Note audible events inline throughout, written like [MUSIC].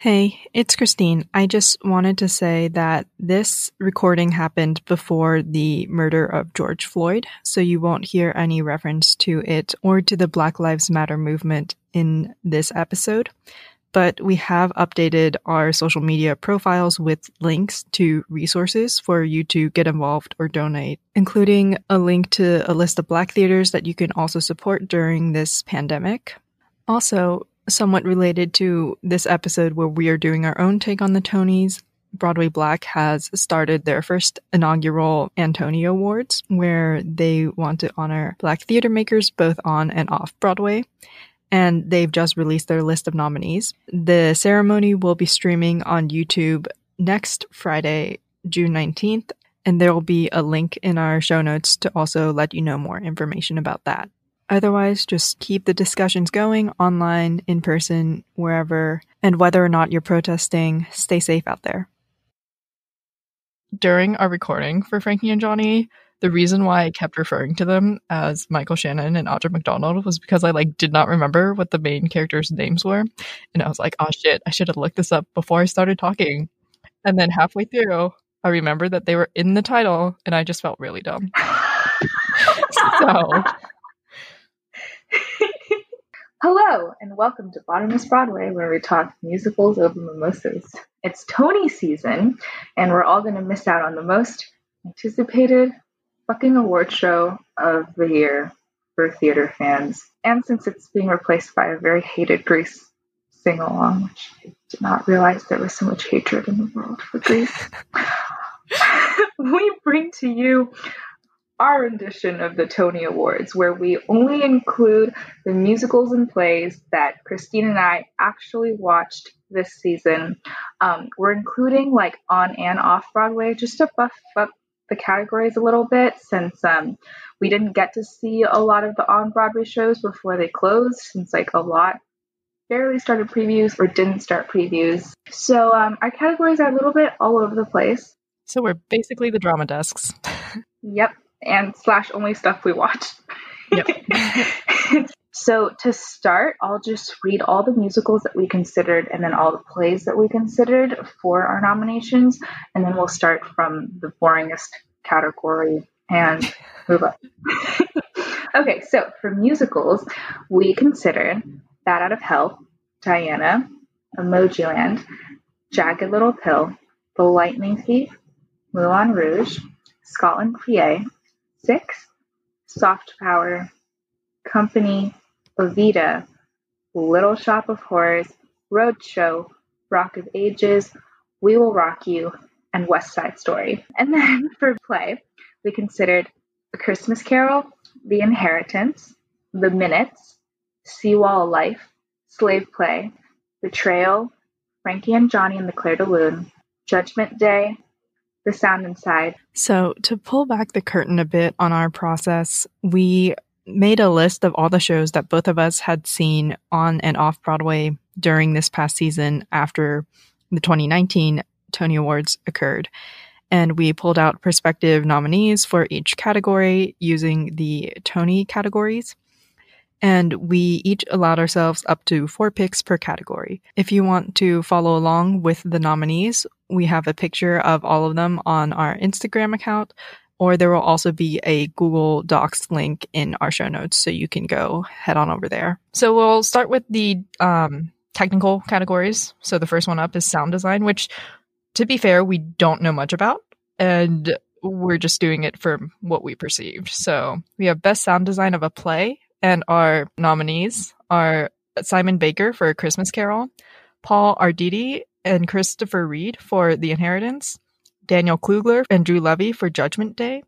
Hey, it's Christine. I just wanted to say that this recording happened before the murder of George Floyd, so you won't hear any reference to it or to the Black Lives Matter movement in this episode. But we have updated our social media profiles with links to resources for you to get involved or donate, including a link to a list of Black theaters that you can also support during this pandemic. Also, somewhat related to this episode where we are doing our own take on the Tonys, Broadway Black has started their first inaugural Antonyo Awards, where they want to honor Black theater makers both on and off Broadway. And they've just released their list of nominees. The ceremony will be streaming on YouTube next Friday, June 19th, and there will be a link in our show notes to also let you know more information about that. Otherwise, just keep the discussions going online, in person, wherever, and whether or not you're protesting, stay safe out there. During our recording for Frankie and Johnny, the reason why I kept referring to them as Michael Shannon and Audra McDonald was because I like did not remember what the main characters' names were. And I was like, oh shit, I should have looked this up before I started talking. And then halfway through, I remembered that they were in the title and I just felt really dumb. [LAUGHS] so Hello, and welcome to Bottomless Broadway, where we talk musicals over mimosas. It's Tony season, and we're all going to miss out on the most anticipated fucking award show of the year for theater fans. And since it's being replaced by a very hated Grease sing along, which I did not realize there was so much hatred in the world for Grease, [LAUGHS] [LAUGHS] we bring to you our edition of the Tony Awards, where we only include the musicals and plays that Christine and I actually watched this season. Um, we're including like on and off Broadway just to buff up the categories a little bit since um, we didn't get to see a lot of the on Broadway shows before they closed, since like a lot barely started previews or didn't start previews. So um, our categories are a little bit all over the place. So we're basically the drama desks. [LAUGHS] yep and slash only stuff we watch. Yep. [LAUGHS] so to start, I'll just read all the musicals that we considered and then all the plays that we considered for our nominations, and then we'll start from the boringest category and move up. [LAUGHS] okay, so for musicals, we considered Bat Out of Hell, Diana, Emojiland, Jagged Little Pill, The Lightning Thief, Moulin Rouge, Scotland PA, Six, Soft Power, Company, Evita, Little Shop of Horrors, Roadshow, Rock of Ages, We Will Rock You, and West Side Story. [LAUGHS] And then for play, we considered A Christmas Carol, The Inheritance, The Minutes, Seawall Life, Slave Play, Betrayal, Frankie and Johnny and the Clair de Lune, Judgment Day, the sound inside. So, to pull back the curtain a bit on our process, we made a list of all the shows that both of us had seen on and off Broadway during this past season after the 2019 Tony Awards occurred. And we pulled out prospective nominees for each category using the Tony categories and we each allowed ourselves up to four picks per category. If you want to follow along with the nominees, we have a picture of all of them on our Instagram account, or there will also be a Google Docs link in our show notes, so you can go head on over there. So we'll start with the um, technical categories. So the first one up is sound design, which, to be fair, we don't know much about, and we're just doing it for what we perceived. So we have best sound design of a play, and our nominees are Simon Baker for Christmas Carol, Paul Arditti and Christopher Reid for The Inheritance, Daniel Kluger and Drew Levy for Judgment Day,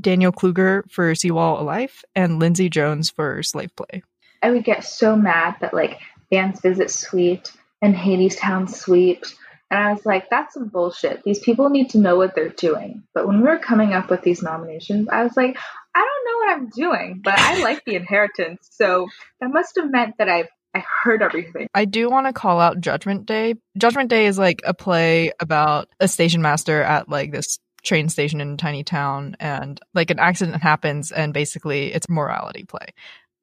Daniel Kluger for Seawall Alive, and Lindsay Jones for Slave Play. I would get so mad that like Band's Visit Suite and Hadestown Suite and I was like, that's some bullshit. These people need to know what they're doing. But when we were coming up with these nominations, I was like, I don't know what I'm doing, but I like the inheritance. So that must have meant that I I heard everything. I do want to call out Judgment Day. Judgment Day is like a play about a station master at like this train station in a tiny town and like an accident happens and basically it's a morality play.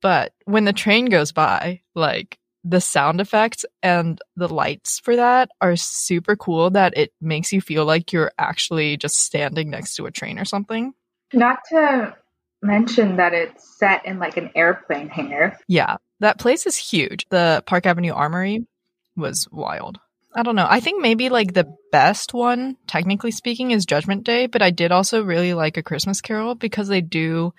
But when the train goes by, like the sound effects and the lights for that are super cool that it makes you feel like you're actually just standing next to a train or something. Not to mention that it's set in like an airplane hangar. Yeah, that place is huge. The Park Avenue Armory was wild. I don't know. I think maybe like the best one, technically speaking, is Judgment Day, but I did also really like A Christmas Carol because they do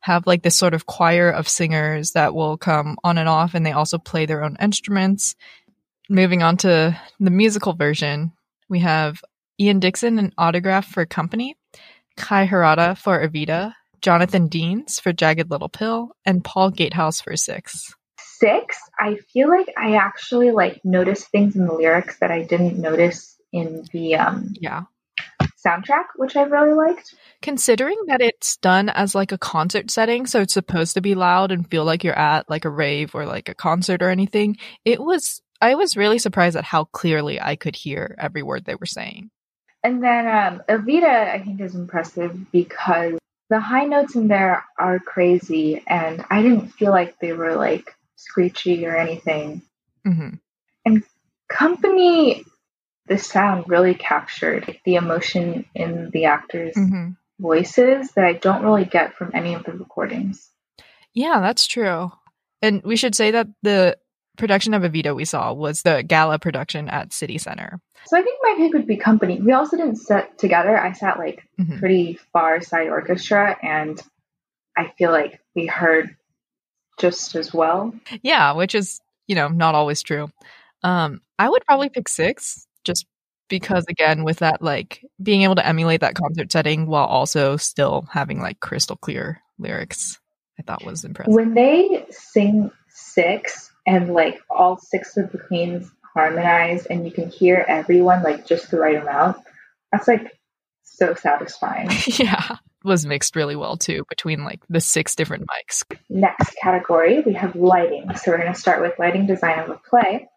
have like this sort of choir of singers that will come on and off and they also play their own instruments. Moving on to the musical version, we have Ian Dickinson and Autograph for Company, Kai Harada for Evita, Jonathan Deans for Jagged Little Pill, and Paul Gatehouse for Six six, I feel like I actually like noticed things in the lyrics that I didn't notice in the um yeah soundtrack, which I really liked. Considering that it's done as like a concert setting, so it's supposed to be loud and feel like you're at like a rave or like a concert or anything, it was I was really surprised at how clearly I could hear every word they were saying. And then um, Evita, I think, is impressive because the high notes in there are crazy, and I didn't feel like they were like screechy or anything. Mm-hmm. And company, the sound really captured the emotion in the actors' mm-hmm. voices that I don't really get from any of the recordings. Yeah, that's true. And we should say that the production of Evita we saw was the gala production at City Center. So I think my pick would be Company. We also didn't sit together. I sat like mm-hmm. pretty far side orchestra, and I feel like we heard just as well. Yeah, which is, you know, not always true. Um, I would probably pick six just because again with that like being able to emulate that concert setting while also still having like crystal clear lyrics i thought was impressive when they sing six and like all six of the queens harmonize and you can hear everyone like just the right amount that's like so satisfying [LAUGHS] yeah was mixed really well too between like the six different mics. Next category, we have lighting. So we're going to start with lighting design of a play.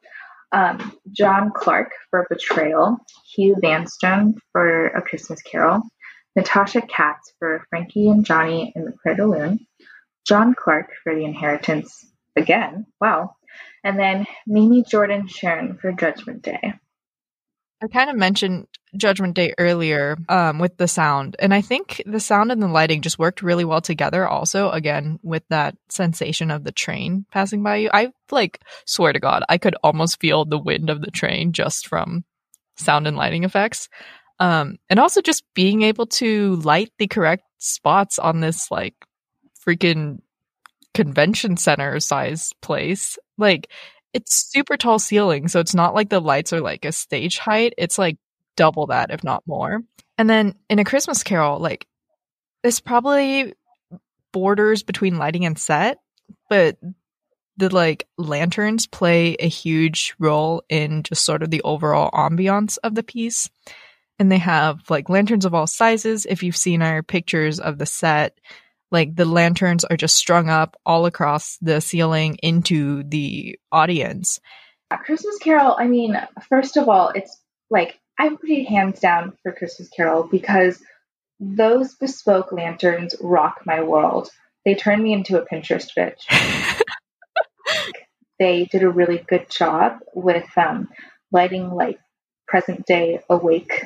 Um, John Clark for Betrayal, Hugh Vanstone for A Christmas Carol, Natasha Katz for Frankie and Johnny in the de John Clark for The Inheritance again, wow, and then Mimi Jordan Sherin for Judgment Day. I kind of mentioned Judgment Day earlier um, with the sound, and I think the sound and the lighting just worked really well together. Also, again with that sensation of the train passing by you, I like swear to God, I could almost feel the wind of the train just from sound and lighting effects. Um, and also just being able to light the correct spots on this like freaking convention center size place. Like it's super tall ceiling, so it's not like the lights are like a stage height. It's like double that, if not more. And then in a Christmas Carol, like this probably borders between lighting and set, but the like lanterns play a huge role in just sort of the overall ambiance of the piece. And they have like lanterns of all sizes. If you've seen our pictures of the set, like the lanterns are just strung up all across the ceiling into the audience. Christmas Carol, I mean, first of all, it's like I'm pretty hands down for Christmas Carol because those bespoke lanterns rock my world. They turn me into a Pinterest bitch. [LAUGHS] they did a really good job with um, lighting like present day awake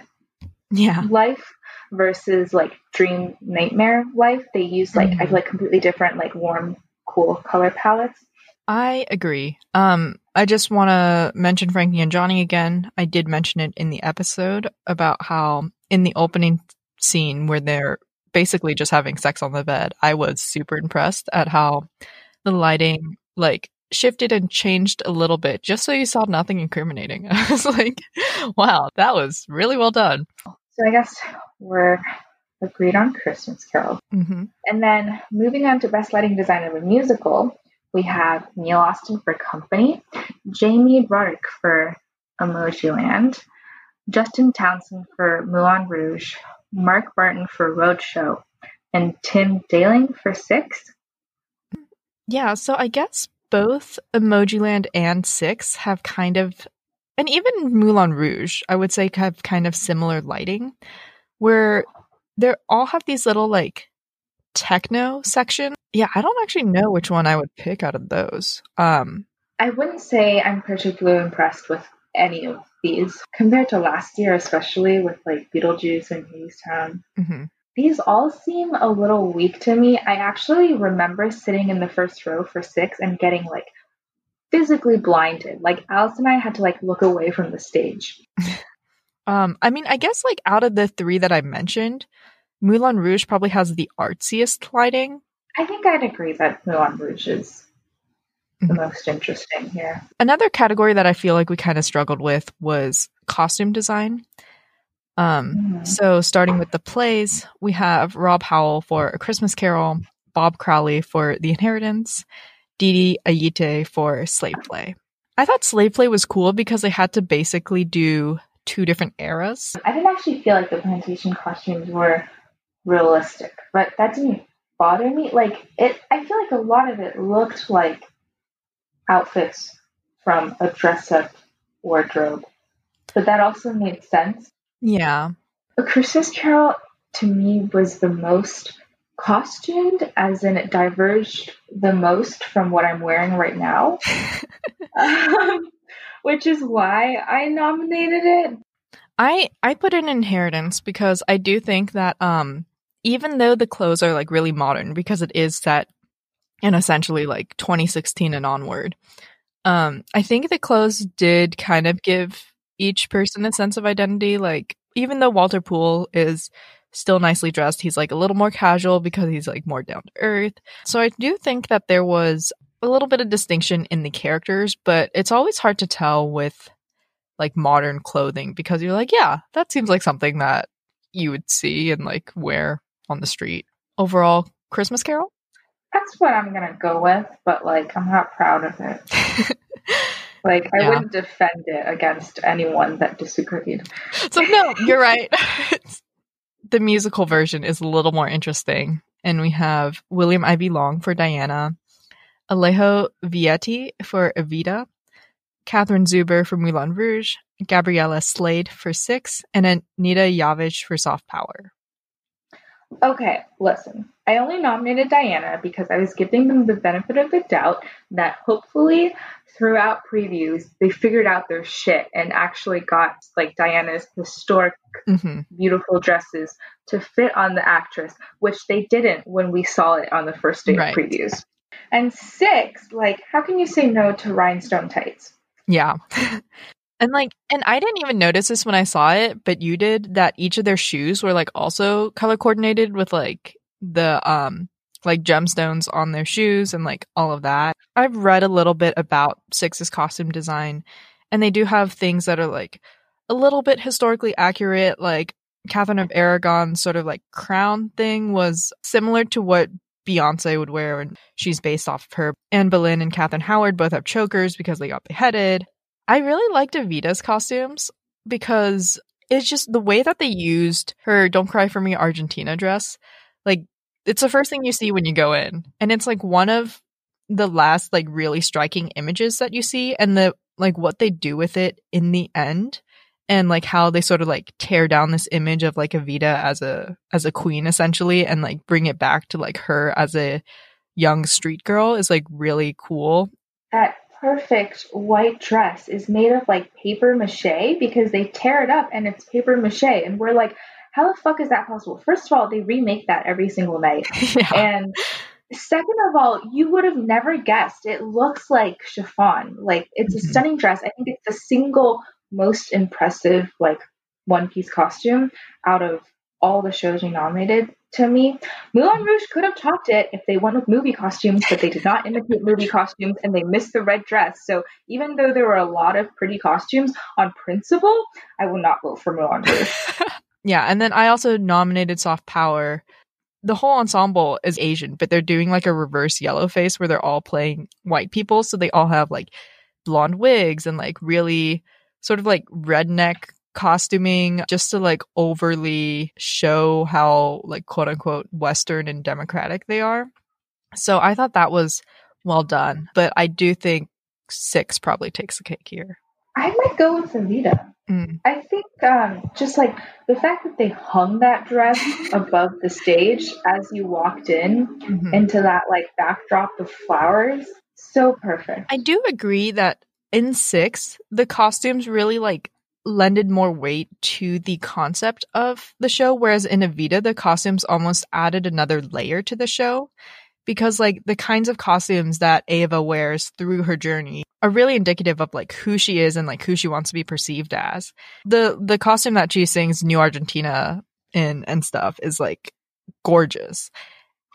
yeah. life versus like dream nightmare life. They use like mm-hmm. I feel like completely different like warm, cool color palettes. I agree. Um, I just want to mention Frankie and Johnny again. I did mention it in the episode about how in the opening scene where they're basically just having sex on the bed, I was super impressed at how the lighting like shifted and changed a little bit just so you saw nothing incriminating. [LAUGHS] I was like, wow, that was really well done. So I guess we're agreed on Christmas Carol. Mm-hmm. And then moving on to Best Lighting Design of a Musical, we have Neil Austin for Company, Jamie Roderick for Emojiland, Justin Townsend for Moulin Rouge, Mark Barton for Roadshow, and Tim Deiling for Six. Yeah, so I guess both Emojiland and Six have kind of and even Moulin Rouge, I would say, have kind of similar lighting, where they all have these little like techno section. Yeah, I don't actually know which one I would pick out of those. Um, I wouldn't say I'm particularly impressed with any of these compared to last year, especially with like Beetlejuice and Hadestown. Mm-hmm. These all seem a little weak to me. I actually remember sitting in the first row for six and getting like physically blinded. Like Alice and I had to like look away from the stage. [LAUGHS] um, I mean, I guess like out of the three that I mentioned, Moulin Rouge probably has the artsiest lighting. I think I'd agree that Moulin Rouge is the mm-hmm. most interesting here. Another category that I feel like we kind of struggled with was costume design. Um, mm-hmm. so starting with the plays, we have Rob Howell for A Christmas Carol, Bob Crowley for The Inheritance, Dede Ayite for Slave Play. I thought Slave Play was cool because they had to basically do two different eras. I didn't actually feel like the plantation costumes were realistic, but that didn't bother me. Like it, I feel like a lot of it looked like outfits from a dress-up wardrobe, but that also made sense. Yeah, A Christmas Carol to me was the most costumed, as in it diverged the most from what I'm wearing right now, [LAUGHS] um, which is why I nominated it. I I put in Inheritance because I do think that um even though the clothes are like really modern because it is set in essentially like 2016 and onward, um I think the clothes did kind of give each person a sense of identity. Like even though Walter Poole is still nicely dressed. He's like a little more casual because he's like more down to earth. So I do think that there was a little bit of distinction in the characters, but it's always hard to tell with like modern clothing because you're like, yeah, that seems like something that you would see and like wear on the street. Overall, Christmas Carol? That's what I'm going to go with, but like I'm not proud of it. [LAUGHS] like I yeah. wouldn't defend it against anyone that disagreed. So no, you're [LAUGHS] right. [LAUGHS] the musical version is a little more interesting. And we have William Ivey Long for Diana, Alejo Vietti for Evita, Catherine Zuber for Moulin Rouge, Gabriella Slade for Six, and Anita Yavich for Soft Power. Okay, listen. I only nominated Diana because I was giving them the benefit of the doubt that hopefully throughout previews they figured out their shit and actually got like Diana's historic mm-hmm. beautiful dresses to fit on the actress, which they didn't when we saw it on the first day right. of previews. And six, like, how can you say no to rhinestone tights? Yeah. [LAUGHS] And like, and I didn't even notice this when I saw it, but you did that each of their shoes were like also color coordinated with like the, um, like gemstones on their shoes and like all of that. I've read a little bit about Six's costume design and they do have things that are like a little bit historically accurate. Like Catherine of Aragon's sort of like crown thing was similar to what Beyonce would wear and she's based off of her. Anne Boleyn and Catherine Howard both have chokers because they got beheaded. I really liked Evita's costumes because it's just the way that they used her Don't Cry For Me Argentina dress. Like, it's the first thing you see when you go in. And it's like one of the last, like, really striking images that you see. And the, like, what they do with it in the end and like how they sort of like tear down this image of like Evita as a as a queen essentially and like bring it back to like her as a young street girl is like really cool. That perfect white dress is made of like paper mache because they tear it up and it's paper mache. And we're like, how the fuck is that possible? First of all, they remake that every single night. [LAUGHS] Yeah. And second of all, you would have never guessed. It looks like chiffon. Like it's mm-hmm. a stunning dress. I think it's the single most impressive like one piece costume out of all the shows we nominated to me. Moulin Rouge could have topped it if they went with movie costumes, but they did not imitate movie costumes and they missed the red dress. So even though there were a lot of pretty costumes on principle, I will not vote for Moulin [LAUGHS] Rouge. yeah, and then I also nominated Soft Power. The whole ensemble is Asian, but they're doing like a reverse yellow face where they're all playing white people. So they all have like blonde wigs and like really sort of like redneck costuming just to like overly show how like quote unquote western and democratic they are so i thought that was well done but i do think six probably takes the cake here i might go with Evita. Mm. i think um, just like the fact that they hung that dress [LAUGHS] above the stage as you walked in mm-hmm. into that like backdrop of flowers So perfect. I do agree that in six, the costumes really like lended more weight to the concept of the show, whereas in Evita, the costumes almost added another layer to the show. Because like the kinds of costumes that Eva wears through her journey are really indicative of like who she is and like who she wants to be perceived as. The the costume that she sings New Argentina in and stuff is like gorgeous.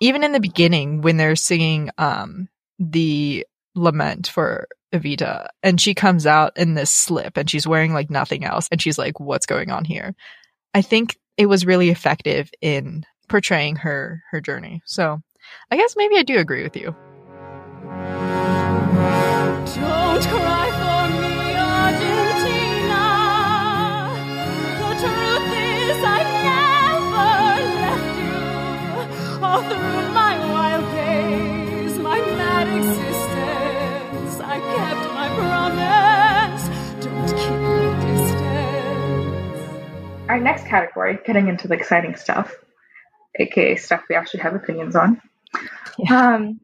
Even in the beginning when they're singing um the lament for Evita. And she comes out in this slip and she's wearing like nothing else. And she's like what's going on here? I think it was really effective in portraying her her journey. So i guess maybe i do agree with you. Don't cry Our next category, getting into the exciting stuff, aka stuff we actually have opinions on. Yeah. Um,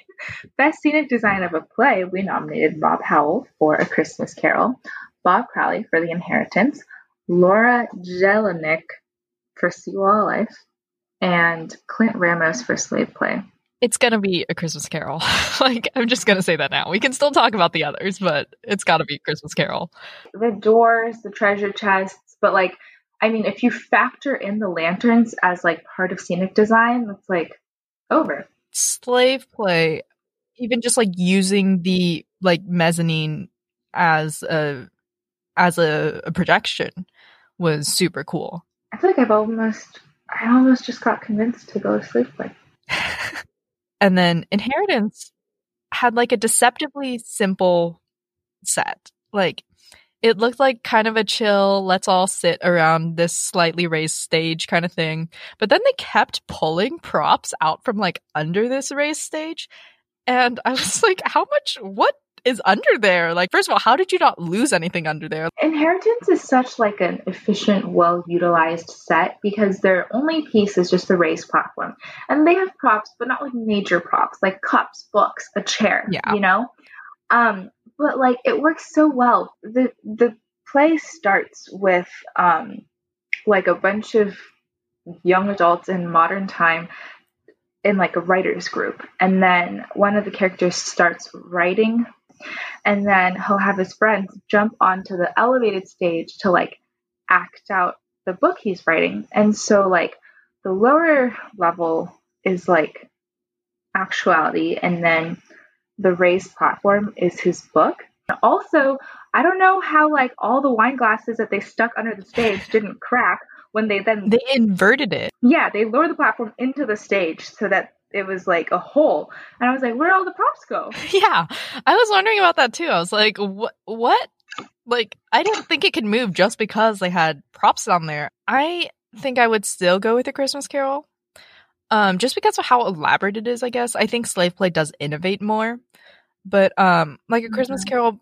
[LAUGHS] Best Scenic Design of a Play, we nominated Bob Howell for A Christmas Carol, Bob Crowley for The Inheritance, Laura Jelinek for Seawall Life, and Clint Ramos for Slave Play it's gonna be a Christmas Carol. [LAUGHS] like I'm just gonna say that now. We can still talk about the others, but it's got to be Christmas Carol. The doors, the treasure chests, but like I mean, if you factor in the lanterns as like part of scenic design, it's like over. Slave play, even just like using the like mezzanine as a as a, a projection was super cool. I feel like I've almost I almost just got convinced to go to slave play. [LAUGHS] [LAUGHS] And then Inheritance had like a deceptively simple set. Like it looked like kind of a chill, let's all sit around this slightly raised stage kind of thing. But then they kept pulling props out from like under this raised stage. And I [LAUGHS] was like, how much, what is under there? Like, first of all, how did you not lose anything under there? Inheritance is such like an efficient, well utilized set because their only piece is just the raised platform, and they have props, but not like major props, like cups, books, a chair. Yeah, you know. Um, but like it works so well. the The play starts with um, like a bunch of young adults in modern time in like a writers group and then one of the characters starts writing and then he'll have his friends jump onto the elevated stage to like act out the book he's writing. And so, like, the lower level is like actuality, and then the raised platform is his book. Also, I don't know how like all the wine glasses that they stuck under the stage didn't crack when they then they inverted it. Yeah, they lowered the platform into the stage so that it was like a hole. And I was like, where all the props go? [LAUGHS] Yeah. I was wondering about that too. I was like, what what? Like I didn't think it could move just because they had props on there. I think I would still go with the Christmas Carol. Um, just because of how elaborate it is, I guess. I think Slave Play does innovate more. But um like a Christmas mm-hmm. Carol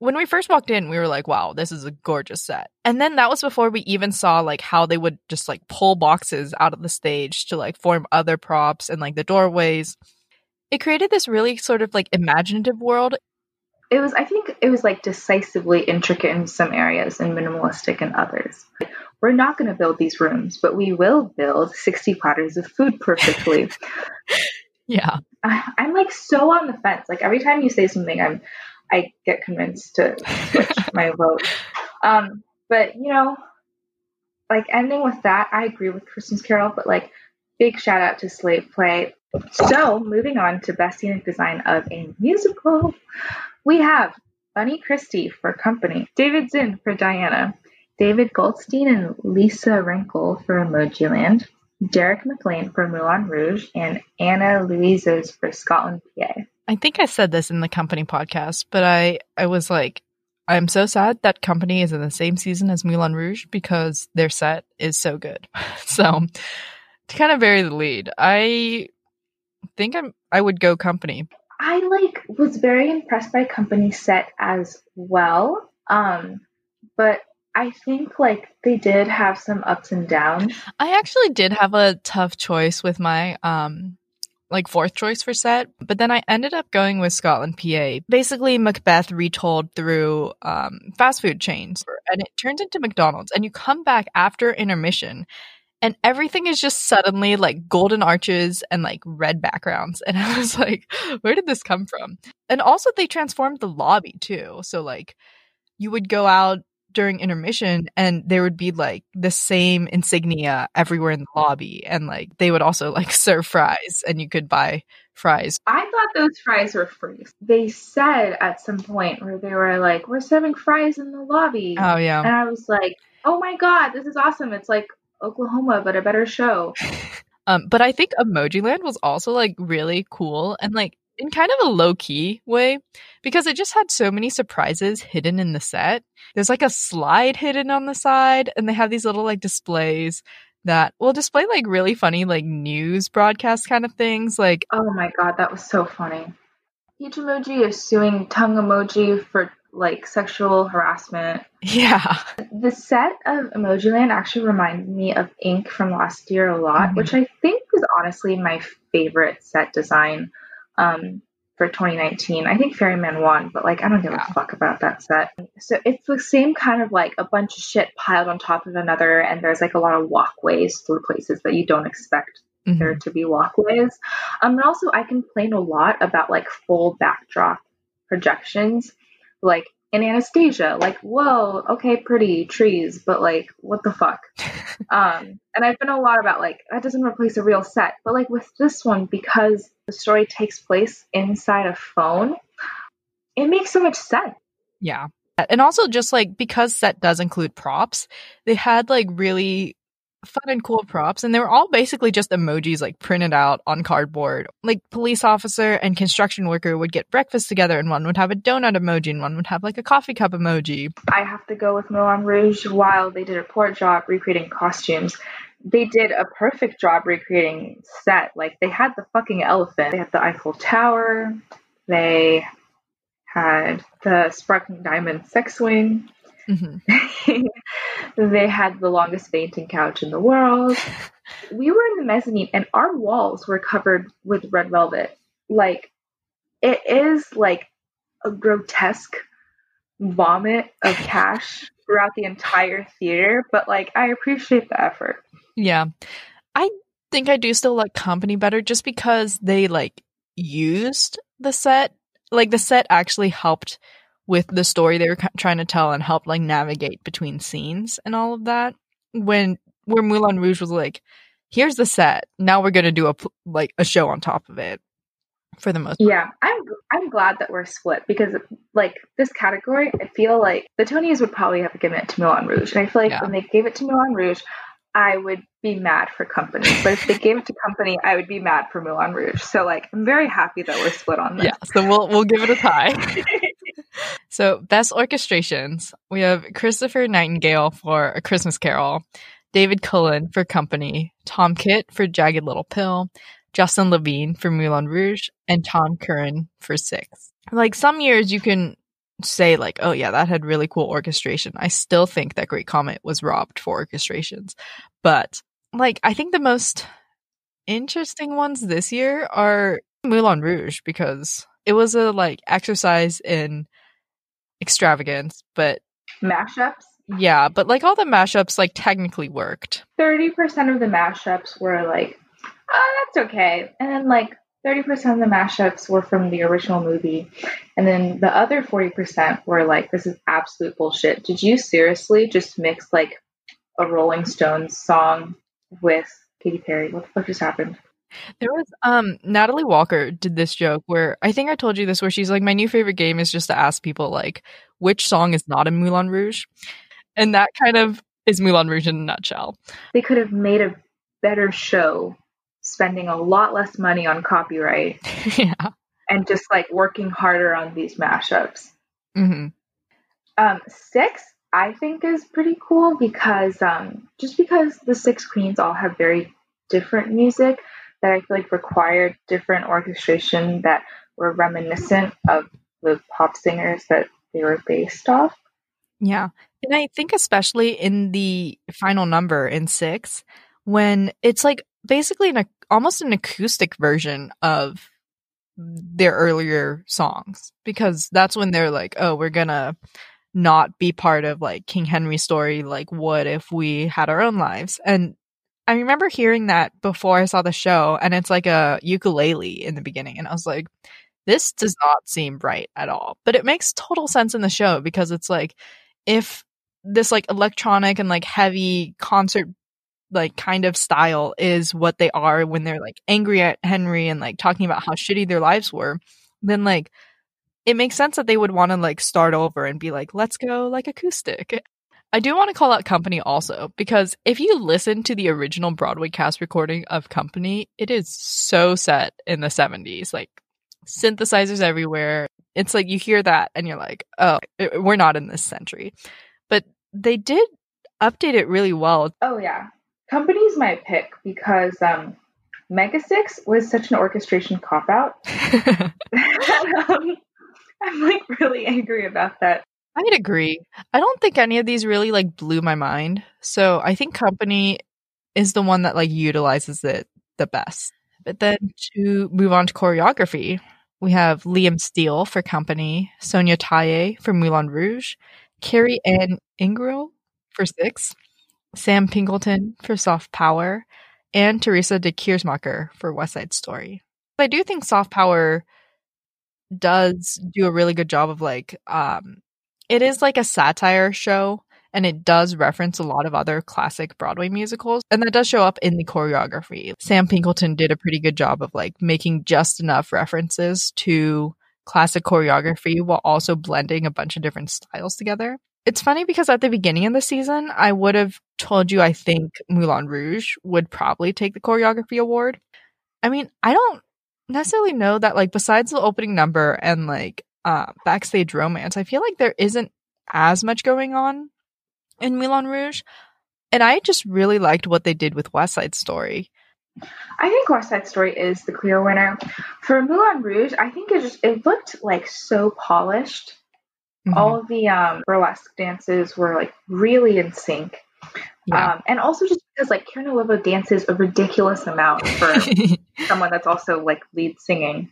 when we first walked in, we were like, wow, this is a gorgeous set. And then that was before we even saw like how they would just like pull boxes out of the stage to like form other props and like the doorways. It created this really sort of like imaginative world. It was, I think it was like decisively intricate in some areas and minimalistic in others. We're not going to build these rooms, but we will build 60 platters of food perfectly. [LAUGHS] yeah. I, I'm like so on the fence. Like every time you say something, I'm, I get convinced to switch [LAUGHS] my vote. Um, but you know, like ending with that, I agree with Christmas Carol, but like big shout out to Slave Play. So moving on to best scenic design of a musical, we have Bunny Christie for Company, David Zinn for Diana, David Goldstein and Lisa Renkel for Emojiland, Derek McLane for Moulin Rouge, and Anna Louizos for Scotland, PA. I think I said this in the company podcast, but I, I was like, I'm so sad that company is in the same season as Moulin Rouge because their set is so good. [LAUGHS] so to kind of vary the lead, I think I'm I would go company. I like was very impressed by company set as well. Um but I think like they did have some ups and downs. I actually did have a tough choice with my um like fourth choice for set, but then I ended up going with Scotland PA. Basically, Macbeth retold through um, fast food chains, and it turns into McDonald's. And you come back after intermission, and everything is just suddenly like golden arches and like red backgrounds. [LAUGHS] And I was like, where did this come from? And also, they transformed the lobby too. So, like, you would go out during intermission and there would be like the same insignia everywhere in the lobby and like they would also like [LAUGHS] serve fries and you could buy fries. I thought those fries were free. They said at some point where they were like, We're serving fries in the lobby. Oh yeah. And I was like, Oh my god, this is awesome. It's like Oklahoma, but a better show. [LAUGHS] um, but I think Emoji Land was also like really cool and like in kind of a low key way because it just had so many surprises hidden in the set. There's like a slide hidden on the side, and they have these little like displays that will display like really funny like news broadcast kind of things. Like, oh my god, that was so funny. Peach emoji is suing tongue emoji for like sexual harassment. Yeah. The set of Emojiland actually reminded me of Ink from last year a lot, mm-hmm. which I think was honestly my favorite set design um, for 2019. I think Ferryman won, but like I don't give yeah. a fuck about that set. So it's the same kind of like a bunch of shit piled on top of another, and there's like a lot of walkways through places that you don't expect mm-hmm. there to be walkways. Um, and also I complain a lot about like full backdrop projections. Like in Anastasia, like, whoa, okay, pretty trees, but like, what the fuck? [LAUGHS] um, and I've been a lot about like, that doesn't replace a real set. But like with this one, because the story takes place inside a phone, it makes so much sense. Yeah. And also just like because set does include props, they had like really fun and cool props and they were all basically just emojis like printed out on cardboard. Like police officer and construction worker would get breakfast together and one would have a donut emoji and one would have like a coffee cup emoji. I have to go with moulin rouge while they did a poor job recreating costumes. They did a perfect job recreating set. Like they had the fucking elephant. They had the eiffel tower. They had the sparkling diamond sex swing Mm-hmm. [LAUGHS] they had the longest fainting couch in the world. [LAUGHS] we were in the mezzanine and our walls were covered with red velvet. Like, it is like a grotesque vomit of [LAUGHS] cash throughout the entire theater, but like, I appreciate the effort. Yeah. I think I do still like company better just because they like used the set. Like, the set actually helped with the story they were trying to tell and help like navigate between scenes and all of that. When where Moulin Rouge was like, here's the set. Now we're gonna do a like a show on top of it. For the most part. Yeah, I'm I'm glad that we're split because like this category, I feel like the Tonys would probably have given it to Moulin Rouge, and I feel like yeah. when they gave it to Moulin Rouge, I would be mad for company. But if they gave it to company, I would be mad for Moulin Rouge. So like I'm very happy that we're split on this. Yeah, so we'll we'll give it a tie. [LAUGHS] so best orchestrations. We have Christopher Nightingale for A Christmas Carol, David Cullen for Company, Tom Kitt for Jagged Little Pill, Justin Levine for Moulin Rouge, and Tom Curran for Six. Like some years you can say like, oh yeah, that had really cool orchestration. I still think that Great Comet was robbed for orchestrations. But like I think the most interesting ones this year are Moulin Rouge because it was a like exercise in extravagance, but mashups. Yeah, but like all the mashups like technically worked. 30% of the mashups were like, oh, that's okay. And then like 30% of the mashups were from the original movie. And then the other 40% were like, this is absolute bullshit. Did you seriously just mix like a Rolling Stones song with Katy Perry? What the fuck just happened? There was um Natalie Walker did this joke where I think I told you this where she's like my new favorite game is just to ask people like which song is not in Moulin Rouge. And that kind of is Moulin Rouge in a nutshell. They could have made a better show spending a lot less money on copyright. [LAUGHS] yeah. And just like working harder on these mashups. Mm-hmm. Um, six, I think, is pretty cool because um, just because the six queens all have very different music, that I feel like required different orchestration that were reminiscent of the pop singers that they were based off. Yeah. And I think especially in the final number in 6 when it's like basically an almost an acoustic version of their earlier songs because that's when they're like, oh, we're gonna not be part of like King Henry's story. Like, what if we had our own lives? And I remember hearing that before I saw the show, and it's like a ukulele in the beginning, and I was like, this does not seem right at all. But it makes total sense in the show because it's like if this like electronic and like heavy concert like kind of style is what they are when they're like angry at Henry and like talking about how shitty their lives were, then like it makes sense that they would want to like start over and be like, let's go like acoustic. I do want to call out Company also because if you listen to the original Broadway cast recording of Company, it is so set in the 70s, like synthesizers everywhere. It's like you hear that and you're like, oh, we're not in this century. But they did update it really well. Oh, yeah. Company's my pick because um, Mega Six was such an orchestration cop out. [LAUGHS] [LAUGHS] um, I'm like really angry about that. I'd agree. I don't think any of these really like blew my mind. So I think Company is the one that like utilizes it the best. But then to move on to choreography, we have Liam Steel for Company, Sonya Tayeh for Moulin Rouge, Carrie Ann Ingrouille for Six, Sam Pinkleton for Soft Power, and Teresa de Keersmaeker for West Side Story. I do think Soft Power does do a really good job of like um it is like a satire show and it does reference a lot of other classic Broadway musicals and that does show up in the choreography. Sam Pinkleton did a pretty good job of like making just enough references to classic choreography while also blending a bunch of different styles together. It's funny because at the beginning of the season, I would have told you I think Moulin Rouge would probably take the choreography award. I mean, I don't necessarily know that like besides the opening number and like uh backstage romance, I feel like there isn't as much going on in Moulin Rouge. And I just really liked what they did with West Side Story. I think West Side Story is the clear winner. For Moulin Rouge, I think it just it looked like so polished Mm-hmm. All the um, burlesque dances were like really in sync. Yeah. Um, and also just because like Karen Olivo dances a ridiculous amount for [LAUGHS] someone that's also like lead singing.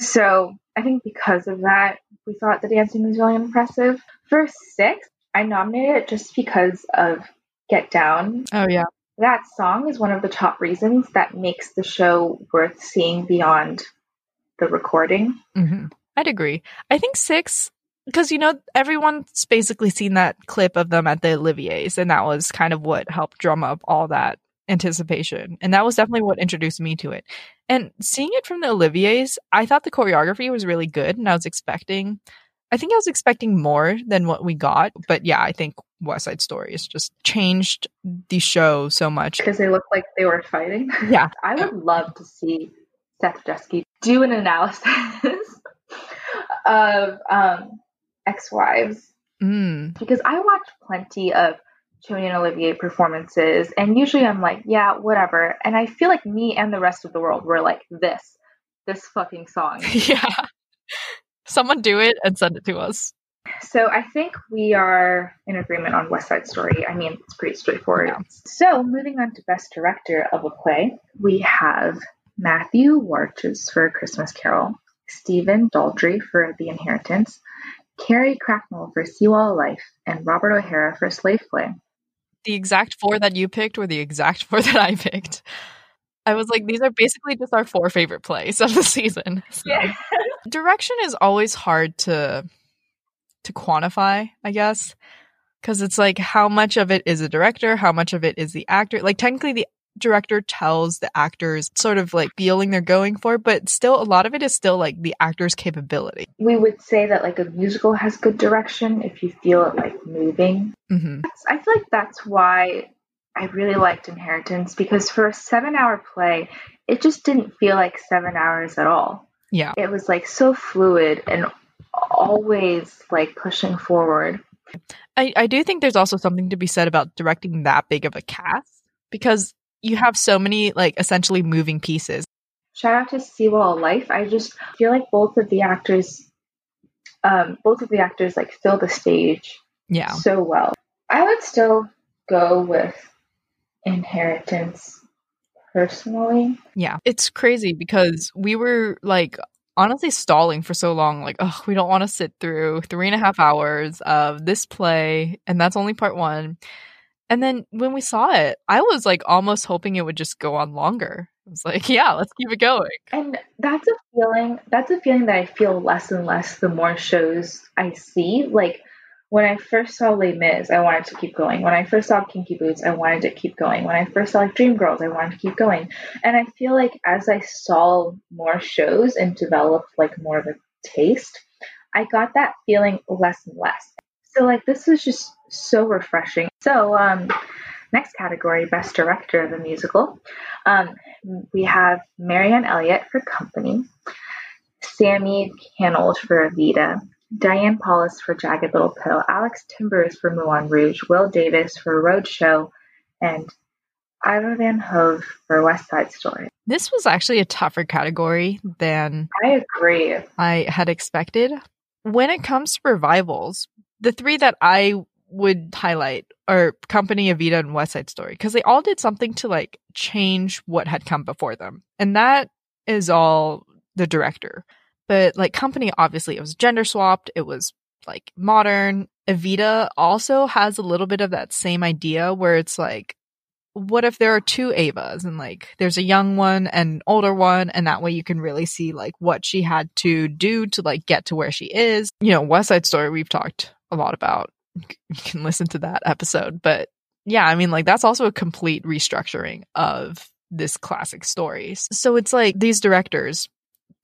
So I think because of that, we thought the dancing was really impressive. For six, I nominated it just because of Get Down. Oh yeah. That song is one of the top reasons that makes the show worth seeing beyond the recording. Mm-hmm. I'd agree. I think six because you know everyone's basically seen that clip of them at the Olivier's, and that was kind of what helped drum up all that anticipation, and that was definitely what introduced me to it. And seeing it from the Olivier's, I thought the choreography was really good, and I was expecting, I think I was expecting more than what we got, but yeah, I think West Side Story has just changed the show so much because they look like they were fighting. Yeah, [LAUGHS] I would love to see Seth Rudetsky do an analysis [LAUGHS] of um, ex-wives mm. because I watch plenty of Tony and Olivier performances, and usually I'm like, yeah, whatever. And I feel like me and the rest of the world were like, this, this fucking song. [LAUGHS] yeah. Someone do it and send it to us. So I think we are in agreement on West Side Story. I mean, it's pretty straightforward. Yeah. So moving on to Best Director of a Play, we have Matthew Warchus for Christmas Carol, Stephen Daldry for The Inheritance, Carrie Cracknell for Seawall Life, and Robert O'Hara for Slave Play. The exact four that you picked were the exact [LAUGHS] four that I picked. I was like, these are basically just our four favorite plays of the season. [LAUGHS] So. Yeah. [LAUGHS] Direction is always hard to to quantify, I guess, because it's like how much of it is a director, how much of it is the actor. Like technically, the director tells the actors sort of like feeling they're going for, but still a lot of it is still like the actor's capability. We would say that like a musical has good direction if you feel it like moving. Mm-hmm. I feel like that's why I really liked Inheritance because for a seven hour play, it just didn't feel like seven hours at all. Yeah. It was like so fluid and always like pushing forward. I, I do think there's also something to be said about directing that big of a cast because you have so many like essentially moving pieces. Shout out to Seawall Life. I just feel like both of the actors, um, both of the actors like fill the stage, yeah, so well. I would still go with Inheritance personally. Yeah, it's crazy because we were like honestly stalling for so long. Like, oh, we don't want to sit through three and a half hours of this play, and that's only part one. And then when we saw it, I was like almost hoping it would just go on longer. I was like, yeah, let's keep it going. And that's a feeling that's a feeling that I feel less and less the more shows I see. Like when I first saw Les Mis, I wanted to keep going. When I first saw Kinky Boots, I wanted to keep going. When I first saw like Dreamgirls, I wanted to keep going. And I feel like as I saw more shows and developed like more of a taste, I got that feeling less and less. So like this was just so refreshing. So um next category, best director of a musical. Um, we have Marianne Elliott for Company, Sammi Cannold for Evita, Diane Paulus for Jagged Little Pill, Alex Timbers for Moulin Rouge, Will Davis for Roadshow, and Ivo Van Hove for West Side Story. This was actually a tougher category than I agree. I had expected. When it comes to revivals, the three that I would highlight are Company, Evita, and West Side Story because they all did something to like change what had come before them, and that is all the director. But like Company, obviously, it was gender swapped. It was like modern. Evita also has a little bit of that same idea where it's like, what if there are two Evas and like there's a young one and older one, and that way you can really see like what she had to do to like get to where she is. You know, West Side Story we've talked a lot about. You [LAUGHS] can listen to that episode, but yeah, I mean, like that's also a complete restructuring of this classic story. So it's like these directors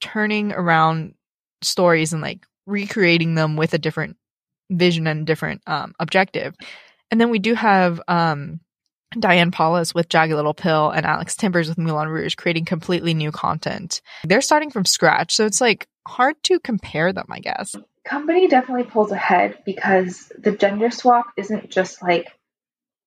turning around stories and like recreating them with a different vision and different um, objective. And then we do have um, Diane Paulus with Jagged Little Pill and Alex Timbers with Moulin Rouge creating completely new content. They're starting from scratch, so it's like hard to compare them, I guess. Company definitely pulls ahead because the gender swap isn't just like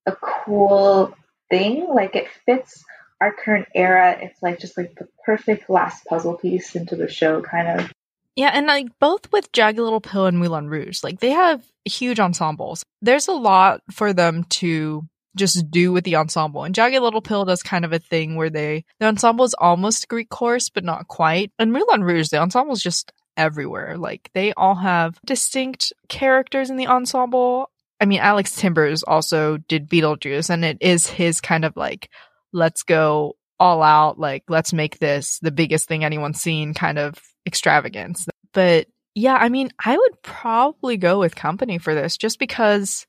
a cool thing, like it fits our current era, it's like just like the perfect last puzzle piece into the show, kind of. Yeah, and like both with Jagged Little Pill and Moulin Rouge, like they have huge ensembles. There's a lot for them to just do with the ensemble. And Jagged Little Pill does kind of a thing where they the ensemble is almost Greek chorus, but not quite. And Moulin Rouge, the ensemble is just everywhere. Like they all have distinct characters in the ensemble. I mean, Alex Timbers also did Beetlejuice, and it is his kind of like let's go all out, like, let's make this the biggest thing anyone's seen kind of extravagance. But yeah, I mean, I would probably go with company for this just because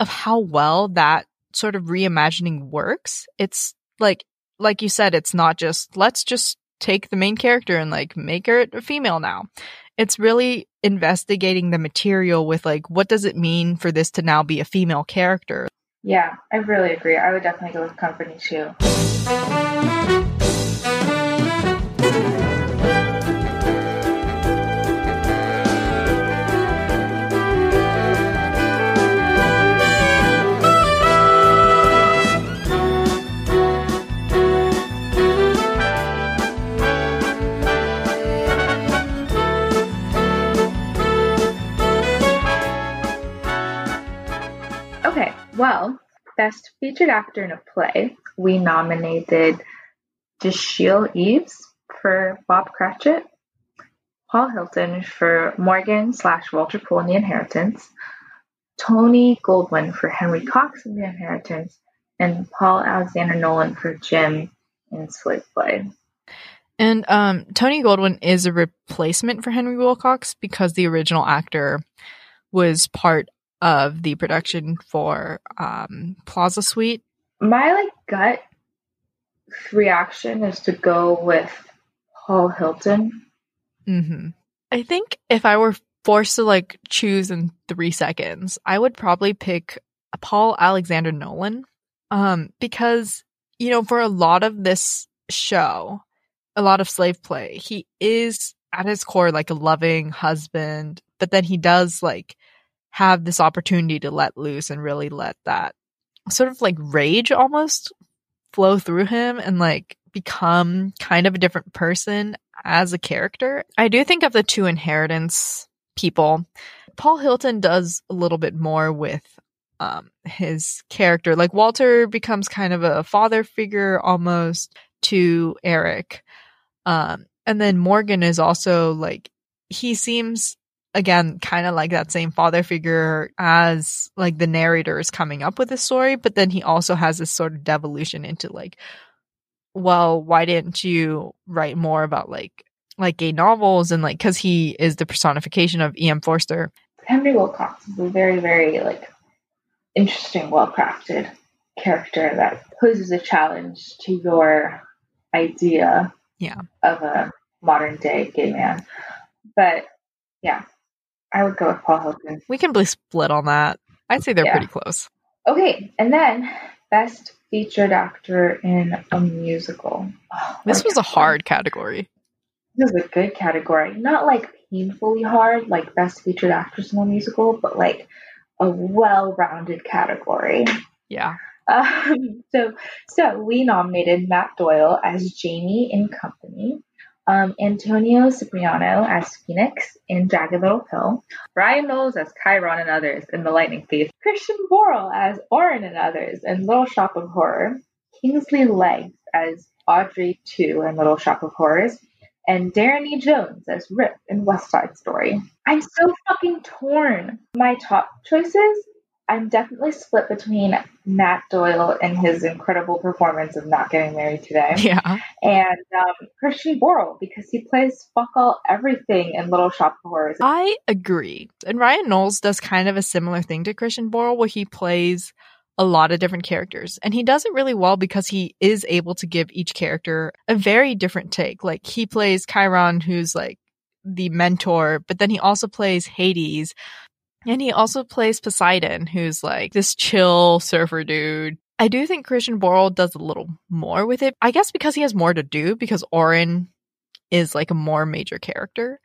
of how well that sort of reimagining works. It's like, like you said, it's not just, let's just take the main character and like make her a female now. It's really investigating the material with like, what does it mean for this to now be a female character? Yeah, I really agree. I would definitely go with company too. Featured Actor in a Play, we nominated Dashiell Eaves for Bob Cratchit, Paul Hilton for Morgan slash Walter Poole in The Inheritance, Tony Goldwyn for Henry Cox in The Inheritance, and Paul Alexander Nolan for Jim in Slave Play. And um, Tony Goldwyn is a replacement for Henry Wilcox because the original actor was part of the production for um, Plaza Suite. My like gut reaction is to go with Paul Hilton. Mm-hmm. I think if I were forced to like choose in three seconds, I would probably pick Paul Alexander Nolan. Um, because, you know, for a lot of this show, a lot of slave play, he is at his core like a loving husband, but then he does like have this opportunity to let loose and really let that sort of like rage almost flow through him and like become kind of a different person as a character. I do think of the two inheritance people. Paul Hilton does a little bit more with um, his character. Like Walter becomes kind of a father figure almost, to Eric. Um, and then Morgan is also like, he seems again kind of like that same father figure as like the narrator is coming up with the story, but then he also has this sort of devolution into like, well, why didn't you write more about like like gay novels and like because he is the personification of E.M. Forster. Henry Wilcox is a very, very like interesting, well crafted character that poses a challenge to your idea yeah. of a modern day gay man. But yeah, I would go with Paul Hogan. We can be split on that. I'd say they're Yeah. pretty close. Okay, and then best featured actor in a musical. Oh, This was a hard category. This is a good category. Not like painfully hard, like best featured actress in a musical, but like a well-rounded category. Yeah. Um, so, so we nominated Matt Doyle as Jamie in Company, um, Antonio Cipriano as Phoenix in Jagged Little Pill, Ryan Knowles as Chiron and Others in The Lightning Thief, Christian Borle as Orin and Others in Little Shop of Horror, Kingsley Leggs as Audrey 2 in Little Shop of Horrors, and Dharon E. Jones as Riff in West Side Story. I'm so fucking torn. My top choices I'm definitely split between Matt Doyle and his incredible performance of not getting married today, Yeah. and um, Christian Borle because he plays fuck all everything in Little Shop of Horrors. I agree. And Ryan Knowles does kind of a similar thing to Christian Borle where he plays a lot of different characters. And he does it really well because he is able to give each character a very different take. Like he plays Chiron, who's like the mentor, but then he also plays Hades. And he also plays Poseidon, who's like this chill surfer dude. I do think Christian Borle does a little more with it. I guess because he has more to do because Orin is like a more major character.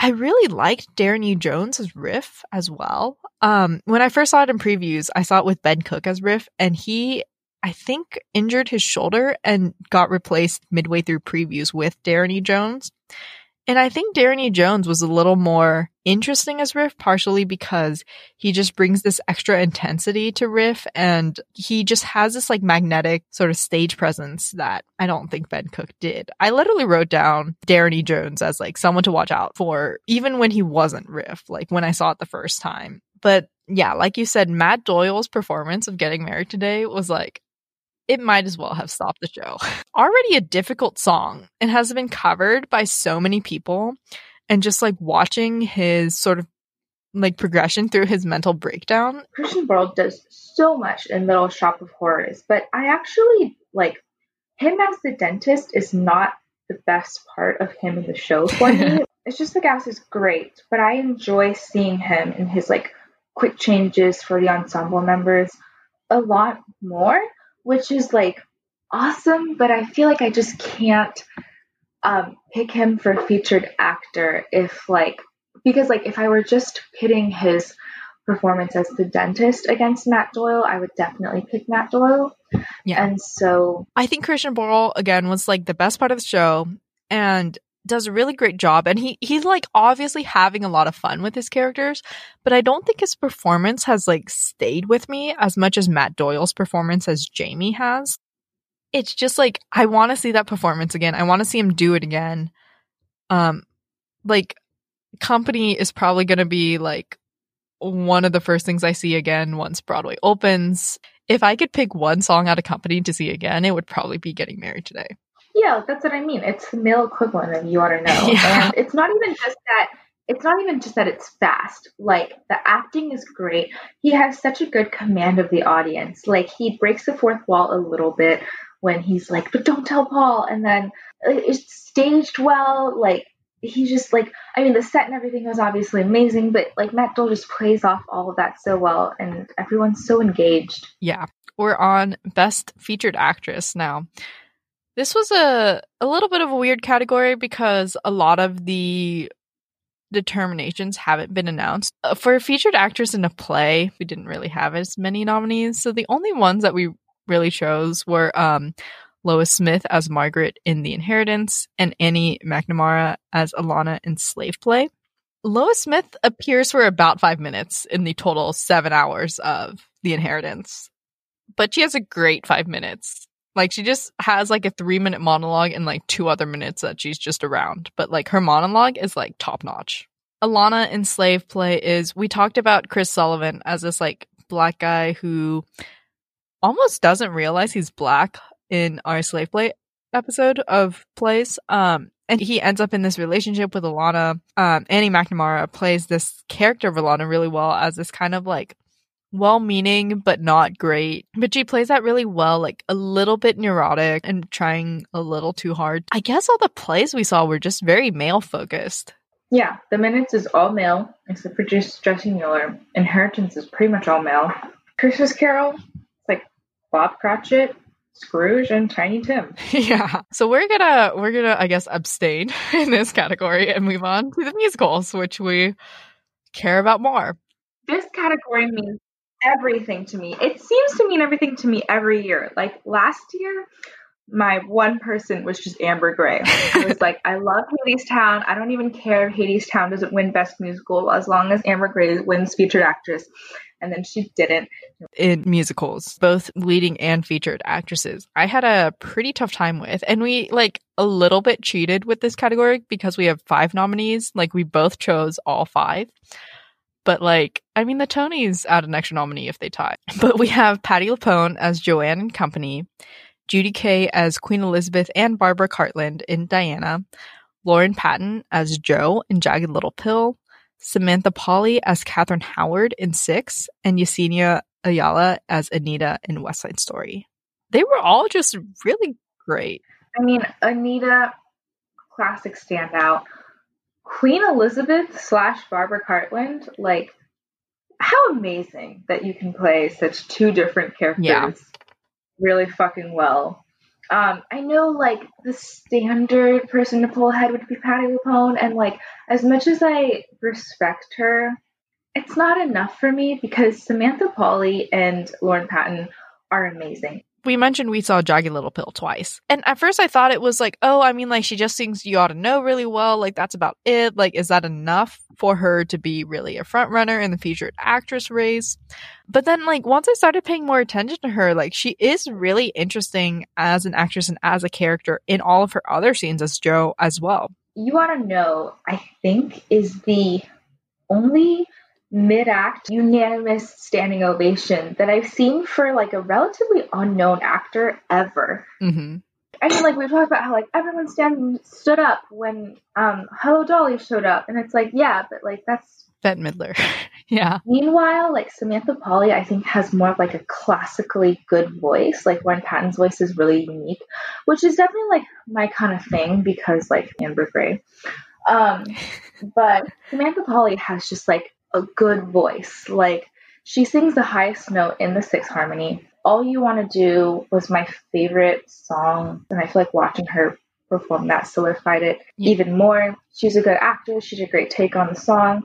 I really liked Dharon E. Jones Riff as well. Um, when I first saw it in previews, I saw it with Ben Cook as Riff, and he, I think, injured his shoulder and got replaced midway through previews with Dharon E. Jones. And I think Dharon. Jones was a little more interesting as Riff, partially because he just brings this extra intensity to Riff and he just has this like magnetic sort of stage presence that I don't think Ben Cook did. I literally wrote down Dharon. Jones as like someone to watch out for, even when he wasn't Riff, like when I saw it the first time. But yeah, like you said, Matt Doyle's performance of getting married today was like, it might as well have stopped the show. Already a difficult song and has been covered by so many people. And just like watching his sort of like progression through his mental breakdown. Christian Borle does so much in Little Shop of Horrors, but I actually like him as the dentist is not the best part of him in the show for me. [LAUGHS] it's just the gas is great, but I enjoy seeing him in his like quick changes for the ensemble members a lot more, which is like awesome, but I feel like I just can't um, pick him for featured actor if like because like if I were just pitting his performance as the dentist against Matt Doyle, I would definitely pick Matt Doyle. Yeah. And so I think Christian Borle again was like the best part of the show and does a really great job and he he's like obviously having a lot of fun with his characters, but I don't think his performance has like stayed with me as much as Matt Doyle's performance as Jamie has. It's just like I want to see that performance again. I want to see him do it again. Um like company is probably going to be like one of the first things I see again once Broadway opens. If I could pick one song out of company to see again, it would probably be Getting Married Today. Yeah, that's what I mean. It's the male equivalent of You Ought to Know. Yeah. And it's not even just that it's not even just that it's fast. Like the acting is great. He has such a good command of the audience. Like he breaks the fourth wall a little bit when he's like, "But don't tell Paul," and then it's staged well. Like he's just like I mean the set and everything was obviously amazing, but like Matt Doyle just plays off all of that so well, and everyone's so engaged. Yeah. We're on Best Featured Actress now. This was a a little bit of a weird category because a lot of the determinations haven't been announced. Uh, For featured actress in a play, we didn't really have as many nominees. So the only ones that we really chose were um, Lois Smith as Margaret in The Inheritance and Annie McNamara as Alana in Slave Play. Lois Smith appears for about five minutes in the total seven hours of The Inheritance, but she has a great five minutes. Like she just has like a three minute monologue and like two other minutes that she's just around. But like her monologue is like top notch. Alana in Slave Play is we talked about Chris Sullivan as this like black guy who almost doesn't realize he's black in our Slave Play episode of plays. Um and he ends up in this relationship with Alana. Um, Annie McNamara plays this character of Alana really well as this kind of like well meaning but not great. But she plays that really well, like a little bit neurotic and trying a little too hard. I guess all the plays we saw were just very male focused. Yeah, The Minutes is all male, except for just Jessie Mueller. Inheritance is pretty much all male. Christmas Carol, it's like Bob Cratchit, Scrooge, and Tiny Tim. [LAUGHS] Yeah. So we're gonna we're gonna I guess abstain [LAUGHS] in this category and move on to the musicals, which we care about more. This category means everything to me. It seems to mean everything to me every year. Like last year, my one person was just Amber Gray. I was like, I love Hadestown. I don't even care if Hadestown doesn't win Best Musical as long as Amber Gray wins Featured Actress. And then she didn't. In musicals, both leading and featured actresses, I had a pretty tough time with. And we like a little bit cheated with this category because we have five nominees. Like we both chose all five. But like, I mean, the Tonys add an extra nominee if they tie. [LAUGHS] But we have Patti LuPone as Joanne and Company, Judy Kaye as Queen Elizabeth and Barbara Cartland in Diana, Lauren Patton as Jo in Jagged Little Pill, Samantha Pauly as Catherine Howard in Six, and Yesenia Ayala as Anita in West Side Story. They were all just really great. I mean, Anita, classic standout. Queen Elizabeth slash Barbara Cartland, like, how amazing that you can play such two different characters Yeah. really fucking well. Um, I know, like, the standard person to pull ahead would be Patti LuPone, and, like, as much as I respect her, it's not enough for me because Samantha Pauly and Lauren Patton are amazing. We mentioned we saw Jagged Little Pill twice. And at first I thought it was like, oh, I mean, like she just sings You Ought to Know really well. Like that's about it. Like, is that enough for her to be really a front runner in the featured actress race? But then like once I started paying more attention to her, like she is really interesting as an actress and as a character in all of her other scenes as Jo as well. You Ought to Know, I think, is the only mid act unanimous standing ovation that I've seen for like a relatively unknown actor ever. hmm I mean, like we talked about how like everyone stand stood up when um Hello Dolly showed up, and it's like yeah, but like that's Bette Midler. [LAUGHS] yeah. Meanwhile, like Samantha Pauly, I think has more of like a classically good voice. Like Lauren Patton's voice is really unique, which is definitely like my kind of thing because like Amber Gray. Um, [LAUGHS] but Samantha Pauly has just like a good voice. Like she sings the highest note in the Sixth Harmony. All You Want to Do was my favorite song, and I feel like watching her perform that solidified it Yeah. even more. She's a good actress. She's a great take on the song,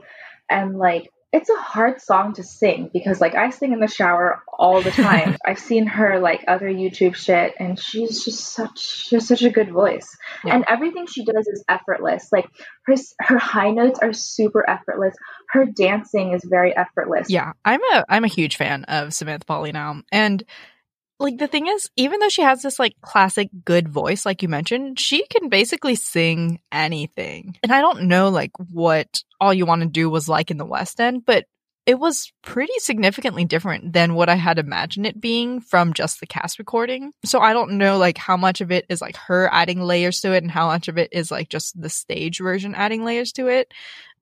and like it's a hard song to sing because like I sing in the shower all the [LAUGHS] time. I've seen her like other YouTube shit, and she's just such she has such a good voice, Yeah. and everything she does is effortless. Like her her high notes are super effortless. Her dancing is very effortless. Yeah, I'm a I'm a huge fan of Samantha Pauly now, and like the thing is, even though she has this like classic good voice, like you mentioned, she can basically sing anything. And I don't know like what all you want to do was like in the West End, but it was pretty significantly different than what I had imagined it being from just the cast recording. So I don't know like how much of it is like her adding layers to it and how much of it is like just the stage version adding layers to it.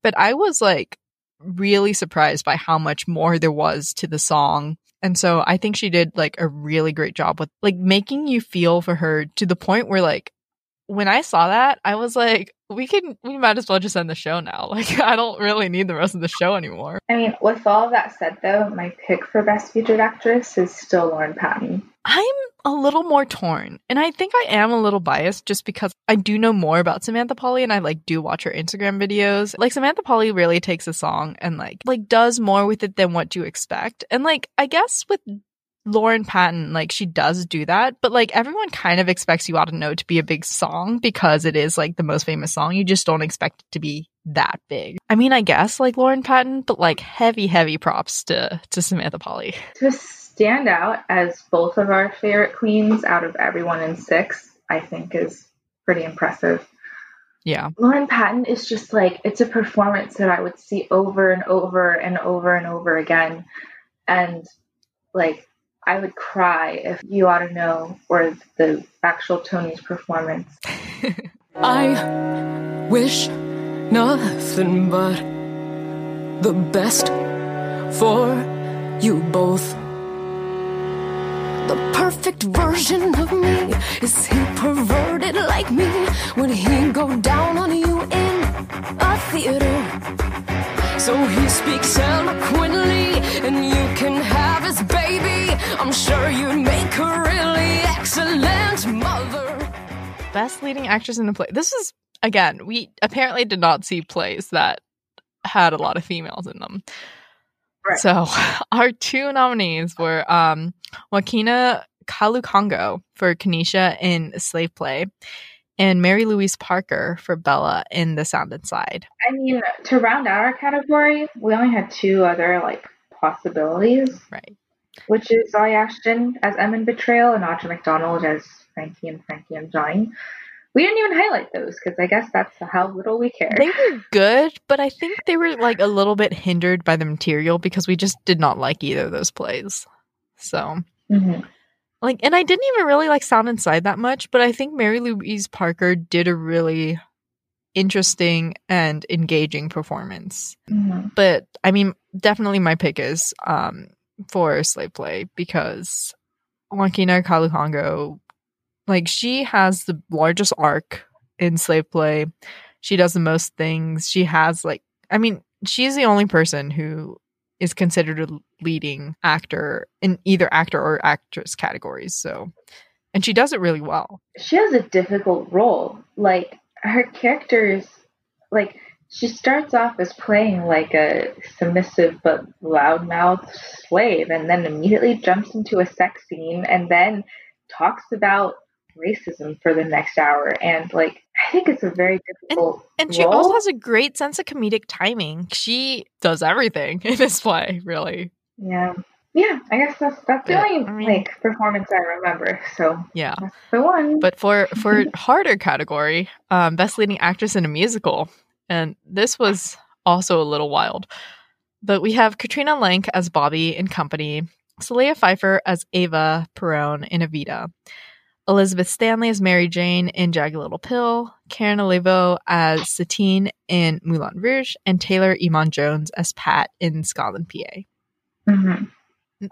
But I was like really surprised by how much more there was to the song. And so I think she did like a really great job with like making you feel for her to the point where like when I saw that, I was like, we can we might as well just end the show now. [LAUGHS] Like I don't really need the rest of the show anymore. I mean, with all of that said, though, my pick for Best Featured Actress is still Lauren Patton. I'm a little more torn. And I think I am a little biased just because I do know more about Samantha Pauly and I like do watch her Instagram videos. Like Samantha Pauly really takes a song and like like does more with it than what you expect. And like I guess with Lauren Patton, like she does do that, but like everyone kind of expects you ought to know to be a big song because it is like the most famous song. You just don't expect it to be that big. I mean, I guess like Lauren Patton, but like heavy, heavy props to to Samantha Pauly. To stand out as both of our favorite queens out of everyone in six, I think is pretty impressive. Yeah. Lauren Patton is just like, it's a performance that I would see over and over and over and over again. And like, I would cry if You Ought to Know or the actual Tony's performance. [LAUGHS] I wish nothing but the best for you both. The perfect version of me is he perverted like me? Would he go down on you in a theater? So he speaks eloquently, and you can have his baby. I'm sure you'd make a really excellent mother. Best leading actress in a play. This is again, we apparently did not see plays that had a lot of females in them. Right. So [LAUGHS] our two nominees were um, Joaquina Kalukango for Kaneisha in Slave Play and Mary Louise Parker for Bella in The Sound Inside. I mean, to round out our category, we only had two other like possibilities, Right. which is Zawe Ashton as Em in Betrayal and Audra McDonald as Frankie and Frankie and Johnny. We didn't even highlight those because I guess that's how little we care. They were good, but I think they were like a little bit hindered by the material because we just did not like either of those plays. So Mhm. Like and I didn't even really like Sound Inside that much, but I think Mary Louise Parker did a really interesting and engaging performance. Mhm. But I mean, definitely my pick is um for Slave Play because Joaquina Kalukango, like she has the largest arc in Slave Play. She does the most things. She has like I mean, she's the only person who is considered a leading actor in either actor or actress categories. So and she does it really well. She has a difficult role. Like her character is like she starts off as playing like a submissive but loudmouth slave and then immediately jumps into a sex scene and then talks about racism for the next hour and like I think it's a very difficult And she role. also has a great sense of comedic timing. She does everything [LAUGHS] in this play, really. Yeah. Yeah, I guess that's that's the Yeah, only I mean- like performance I remember. So Yeah. that's the one. But for for [LAUGHS] harder category, um, best leading actress in a musical, and this was also a little wild. But we have Katrina Lenk as Bobby in Company, Solea Pfeiffer as Eva Peron in Evita, Elizabeth Stanley as Mary Jane in Jagged Little Pill, Karen Olivo as Satine in Moulin Rouge, and Taylor Iman Jones as Pat in Scotland, PA. Mhm.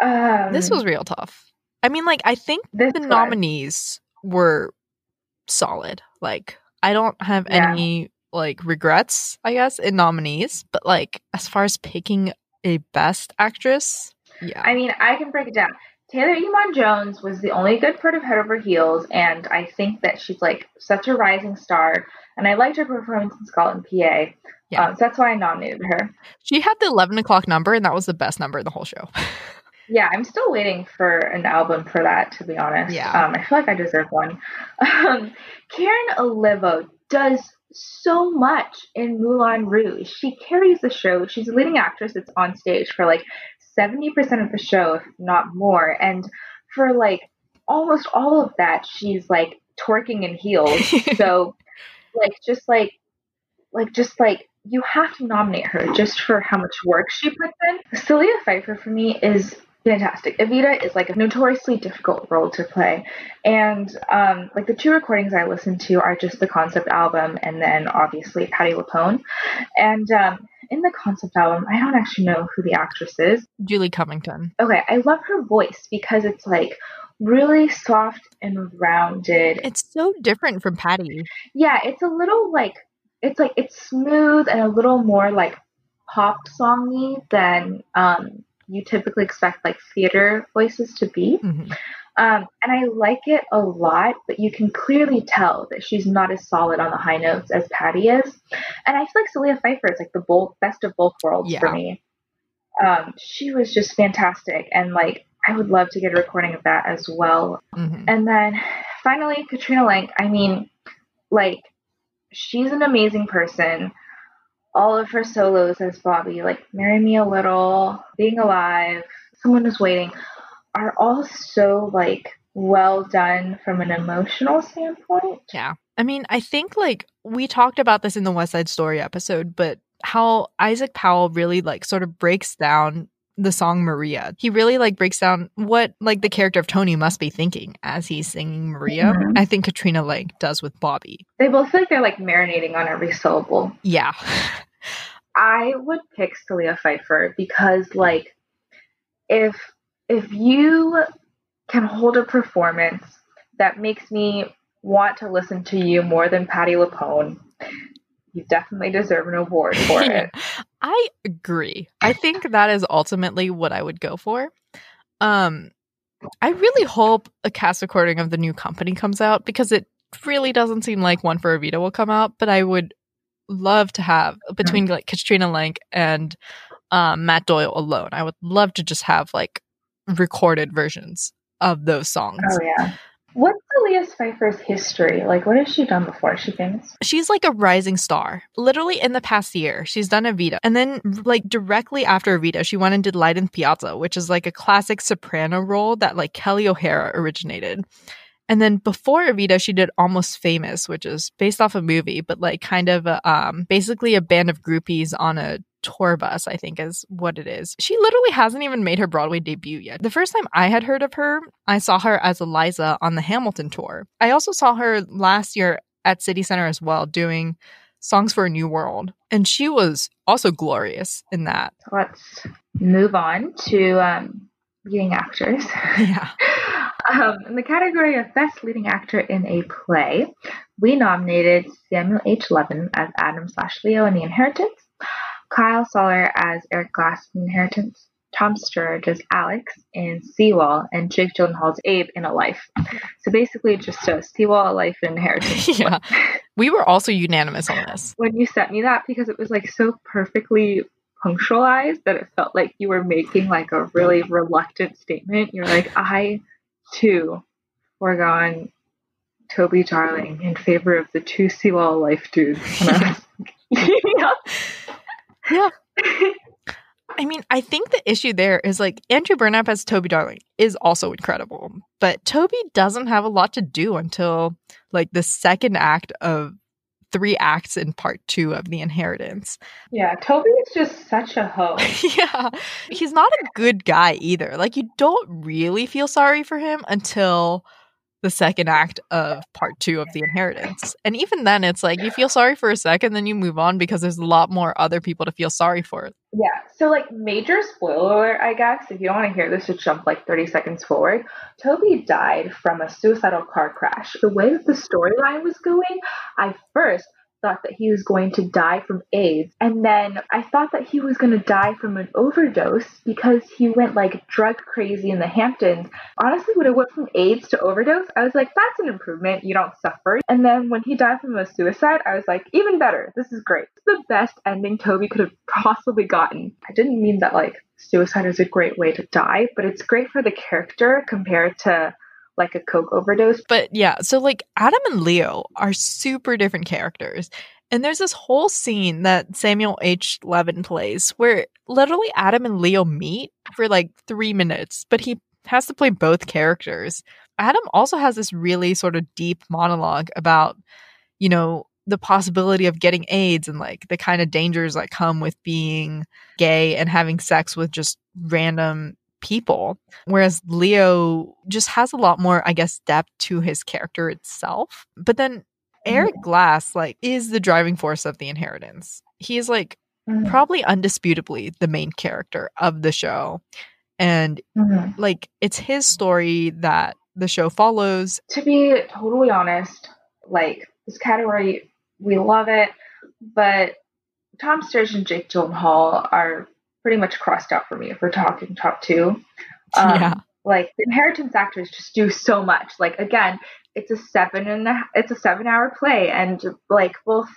Um, This was real tough. I mean, like I think the was. nominees were solid. Like I don't have Yeah. any like regrets, I guess, in nominees, but like as far as picking a best actress, yeah. I mean, I can break it down. Taylor Iman Jones was the only good part of Head Over Heels, and I think that she's like such a rising star. And I liked her performance in Scotland, PA. Yeah. Um, so that's why I nominated her. she had the 11 o'clock number and that was the best number in the whole show. [LAUGHS] Yeah, I'm still waiting for an album for that, to be honest. Yeah. Um, I feel like I deserve one. [LAUGHS] Um, Karen Olivo does so much in Moulin Rouge. She carries the show. She's a leading actress that's on stage for like 70% of the show, if not more. And for like almost all of that, she's like twerking in heels. [LAUGHS] so, like, just like, like, just like, you have to nominate her just for how much work she puts in. Solea Pfeiffer for me is fantastic. Evita is like a notoriously difficult role to play. And um, like the two recordings I listened to are just the concept album and then obviously Patti LuPone. And um, in the concept album, I don't actually know who the actress is. Julie Covington. Okay, I love her voice because it's like really soft and rounded. It's so different from Patty. Yeah, it's a little like it's like it's smooth and a little more like pop songy than um you typically expect like theater voices to be. Mhm. Um, and I like it a lot, but you can clearly tell that she's not as solid on the high notes as Patty is. And I feel like Solea Pfeiffer is like the both, best of both worlds for me. Um, she was just fantastic, and like I would love to get a recording of that as well. Mhm. And then finally, Katrina Lenk. I mean, like, she's an amazing person. All of her solos as Bobby, like Marry Me a Little, Being Alive, Someone Is Waiting, are all so like well done from an emotional standpoint. Yeah. I mean, I think like we talked about this in the West Side Story episode, but how Isaac Powell really like sort of breaks down the song Maria. He really like breaks down what like the character of Tony must be thinking as he's singing Maria. Mm-hmm. I think Katrina like does with Bobby. They both feel like they're like marinating on every syllable. Yeah. [LAUGHS] I would pick Solea Pfeiffer because like if if you can hold a performance that makes me want to listen to you more than Patti LuPone, you definitely deserve an award for [LAUGHS] it. I agree. I think that is ultimately what I would go for. Um I really hope a cast recording of the new company comes out because it really doesn't seem like one for Evita will come out, but I would love to have between like Katrina Lenk and um, Matt Doyle alone. I would love to just have like recorded versions of those songs. Oh yeah. What's Solea Pfeiffer's history? Like, what has she done before? Is she famous? She's like a rising star. Literally in the past year, she's done Evita. And then, like, directly after Evita, she went and did Light in Piazza, which is like a classic soprano role that, like, Kelli O'Hara originated. And then before Evita, she did Almost Famous, which is based off a movie, but like kind of a, um, basically a band of groupies on a tour bus, I think is what it is. She literally hasn't even made her Broadway debut yet. The first time I had heard of her, I saw her as Eliza on the Hamilton tour. I also saw her last year at City Center as well, doing Songs for a New World. And she was also glorious in that. Let's move on to um, leading actors. [LAUGHS] Yeah. [LAUGHS] Um, in the category of Best Leading Actor in a Play, we nominated Samuel H. Levine as Adam slash Leo in The Inheritance, Kyle Soller as Eric Glass in The Inheritance, Tom Sturridge as Alex in Seawall, and Jake Gyllenhaal's Abe in A Life. So basically, just a Seawall, A Life, and Inheritance. [LAUGHS] yeah. We were also unanimous on this. When you sent me that, because it was like so perfectly punctualized that it felt like you were making like a really reluctant statement. You're like, I two foregone Toby Darling in favor of the two Seawall life dudes. [LAUGHS] [LAUGHS] yeah. yeah. I mean, I think the issue there is like Andrew Burnap as Toby Darling is also incredible, but Toby doesn't have a lot to do until like the second act of three acts in part two of The Inheritance. Yeah, Toby is just such a hoe. [LAUGHS] yeah. He's not a good guy either. Like, you don't really feel sorry for him until the second act of part two of The Inheritance. [LAUGHS] And even then, it's like you feel sorry for a second, then you move on because there's a lot more other people to feel sorry for. Yeah. So, like, major spoiler, I guess, if you don't want to hear this, just jump like 30 seconds forward. Toby died from a suicidal car crash. The way that the storyline was going, I first thought that he was going to die from AIDS. And then I thought that he was going to die from an overdose because he went like drug crazy in the Hamptons. Honestly, when it went from AIDS to overdose, I was like, that's an improvement. You don't suffer. And then when he died from a suicide, I was like, even better. This is great. The best ending Toby could have possibly gotten. I didn't mean that like suicide is a great way to die, but it's great for the character compared to like a coke overdose. But yeah, so like Adam and Leo are super different characters. And there's this whole scene that Samuel H. Levine plays where literally Adam and Leo meet for like three minutes, but he has to play both characters. Adam also has this really sort of deep monologue about, you know, the possibility of getting AIDS and like the kind of dangers that come with being gay and having sex with just random people. Whereas Leo just has a lot more, I guess, depth to his character itself. But then Eric Glass, like, is the driving force of the inheritance. He is like mm-hmm. probably undisputably the main character of the show. And mm-hmm. like it's his story that the show follows. To be totally honest, like this category, we love it, but Tom Sturridge and Jake Gyllenhaal are pretty much crossed out for me if we're talking top two. [LAUGHS] Um, yeah. Like the inheritance actors just do so much. Like again, it's a seven and a, it's a seven hour play, and like both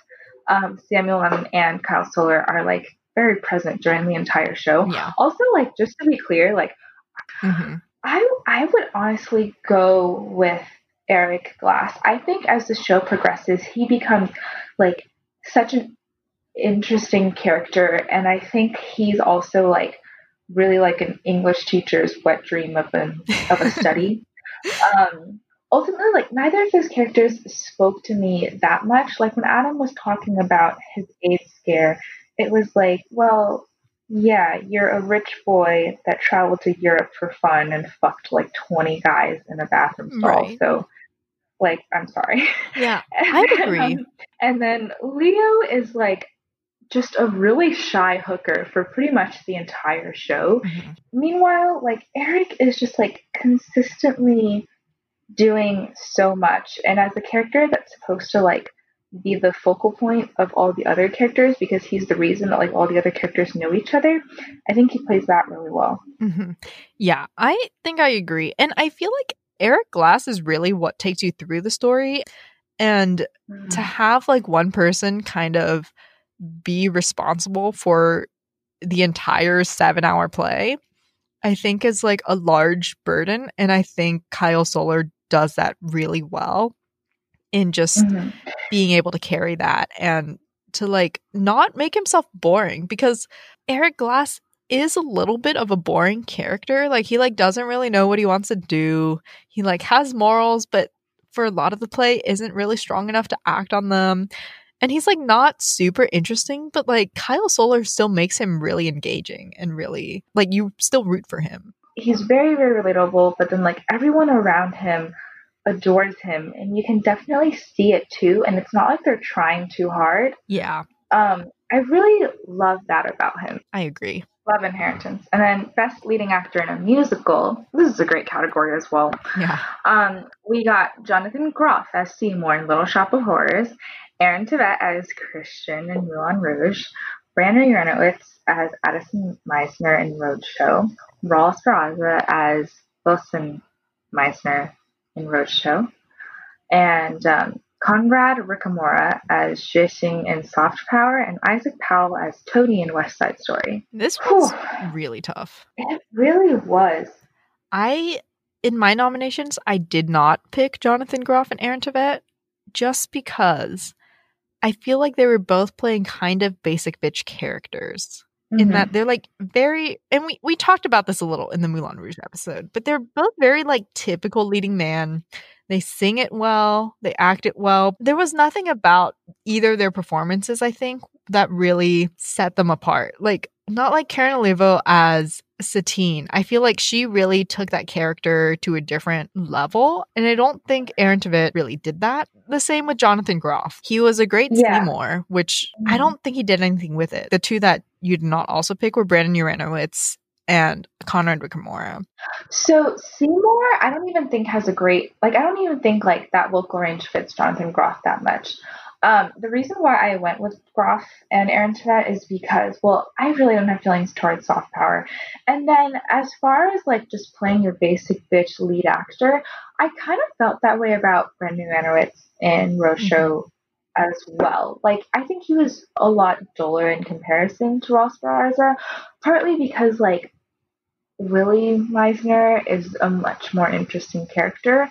um, Samuel Levine and Kyle Soller are like very present during the entire show. Yeah. Also, like just to be clear, like mm-hmm. I I would honestly go with Eric Glass. I think as the show progresses, he becomes like such an interesting character and I think he's also like really like an English teacher's wet dream of an of a study. [LAUGHS] um, ultimately, like neither of those characters spoke to me that much. Like when Adam was talking about his AIDS scare, it was like, well, yeah, you're a rich boy that traveled to Europe for fun and fucked like 20 guys in a bathroom stall. Right. So, like, I'm sorry. Yeah, [LAUGHS] I agree. um, and then Leo is like just a really shy hooker for pretty much the entire show. Mm-hmm. Meanwhile, like, Eric is just like consistently doing so much. And as a character that's supposed to like be the focal point of all the other characters because he's the reason that like all the other characters know each other. I think he plays that really well. Mm-hmm. Yeah, I think I agree, and I feel like Eric Glass is really what takes you through the story, and mm-hmm. to have like one person kind of be responsible for the entire seven hour play. I think is like a large burden. And I think Kyle Soller does that really well in just mm-hmm. being able to carry that and to like not make himself boring because Eric Glass is a little bit of a boring character. Like he like doesn't really know what he wants to do. He like has morals, but for a lot of the play isn't really strong enough to act on them. And he's like not super interesting, but like Kyle Soller still makes him really engaging and really like you still root for him. He's very, very relatable, but then like everyone around him adores him and you can definitely see it too and it's not like they're trying too hard. Yeah. Um i really love that about him. I agree. Love inheritance. And then best leading actor in a musical. This is a great category as well. Yeah. Um we got jonathan groff as seymour in little shop of horrors aaron tveit as christian in moulin rouge brandon uranowitz as addison mizner in roadshow raul esparza as wilson mizner in Roadshow, and um, Conrad Ricamora as Jixing in Soft Power, and Isaac Powell as Toady in West Side Story. This was really tough. It really was. I, in my nominations, I did not pick Jonathan Groff and Aaron Tveit just because I feel like they were both playing kind of basic bitch characters in that mm-hmm. they're like very and we we talked about this a little in the Moulin Rouge episode, but they're both very like typical leading man. They sing it well, they act it well. There was nothing about either their performances, I think, that really set them apart. Like not like Karen Olivo as Satine. I feel like she really took that character to a different level. And I don't think Aaron Tveit really did that. The same with Jonathan Groff. He was a great yeah. Seymour, which mm-hmm. I don't think he did anything with it. The two that you did not also pick were Brandon Uranowitz and Conrad Ricamora. So Seymour, I don't even think has a great like I don't even think like that vocal range fits Jonathan Groff that much. Um, the reason why I went with Groff and Aaron Tveit is because, well, I really don't have feelings towards soft power. And then as far as like just playing your basic bitch lead actor, I kind of felt that way about Brandon Uranowitz in Roadshow mm-hmm. as well. Like I think he was a lot duller in comparison to Ross Esparza, partly because like Willie Mizner is a much more interesting character.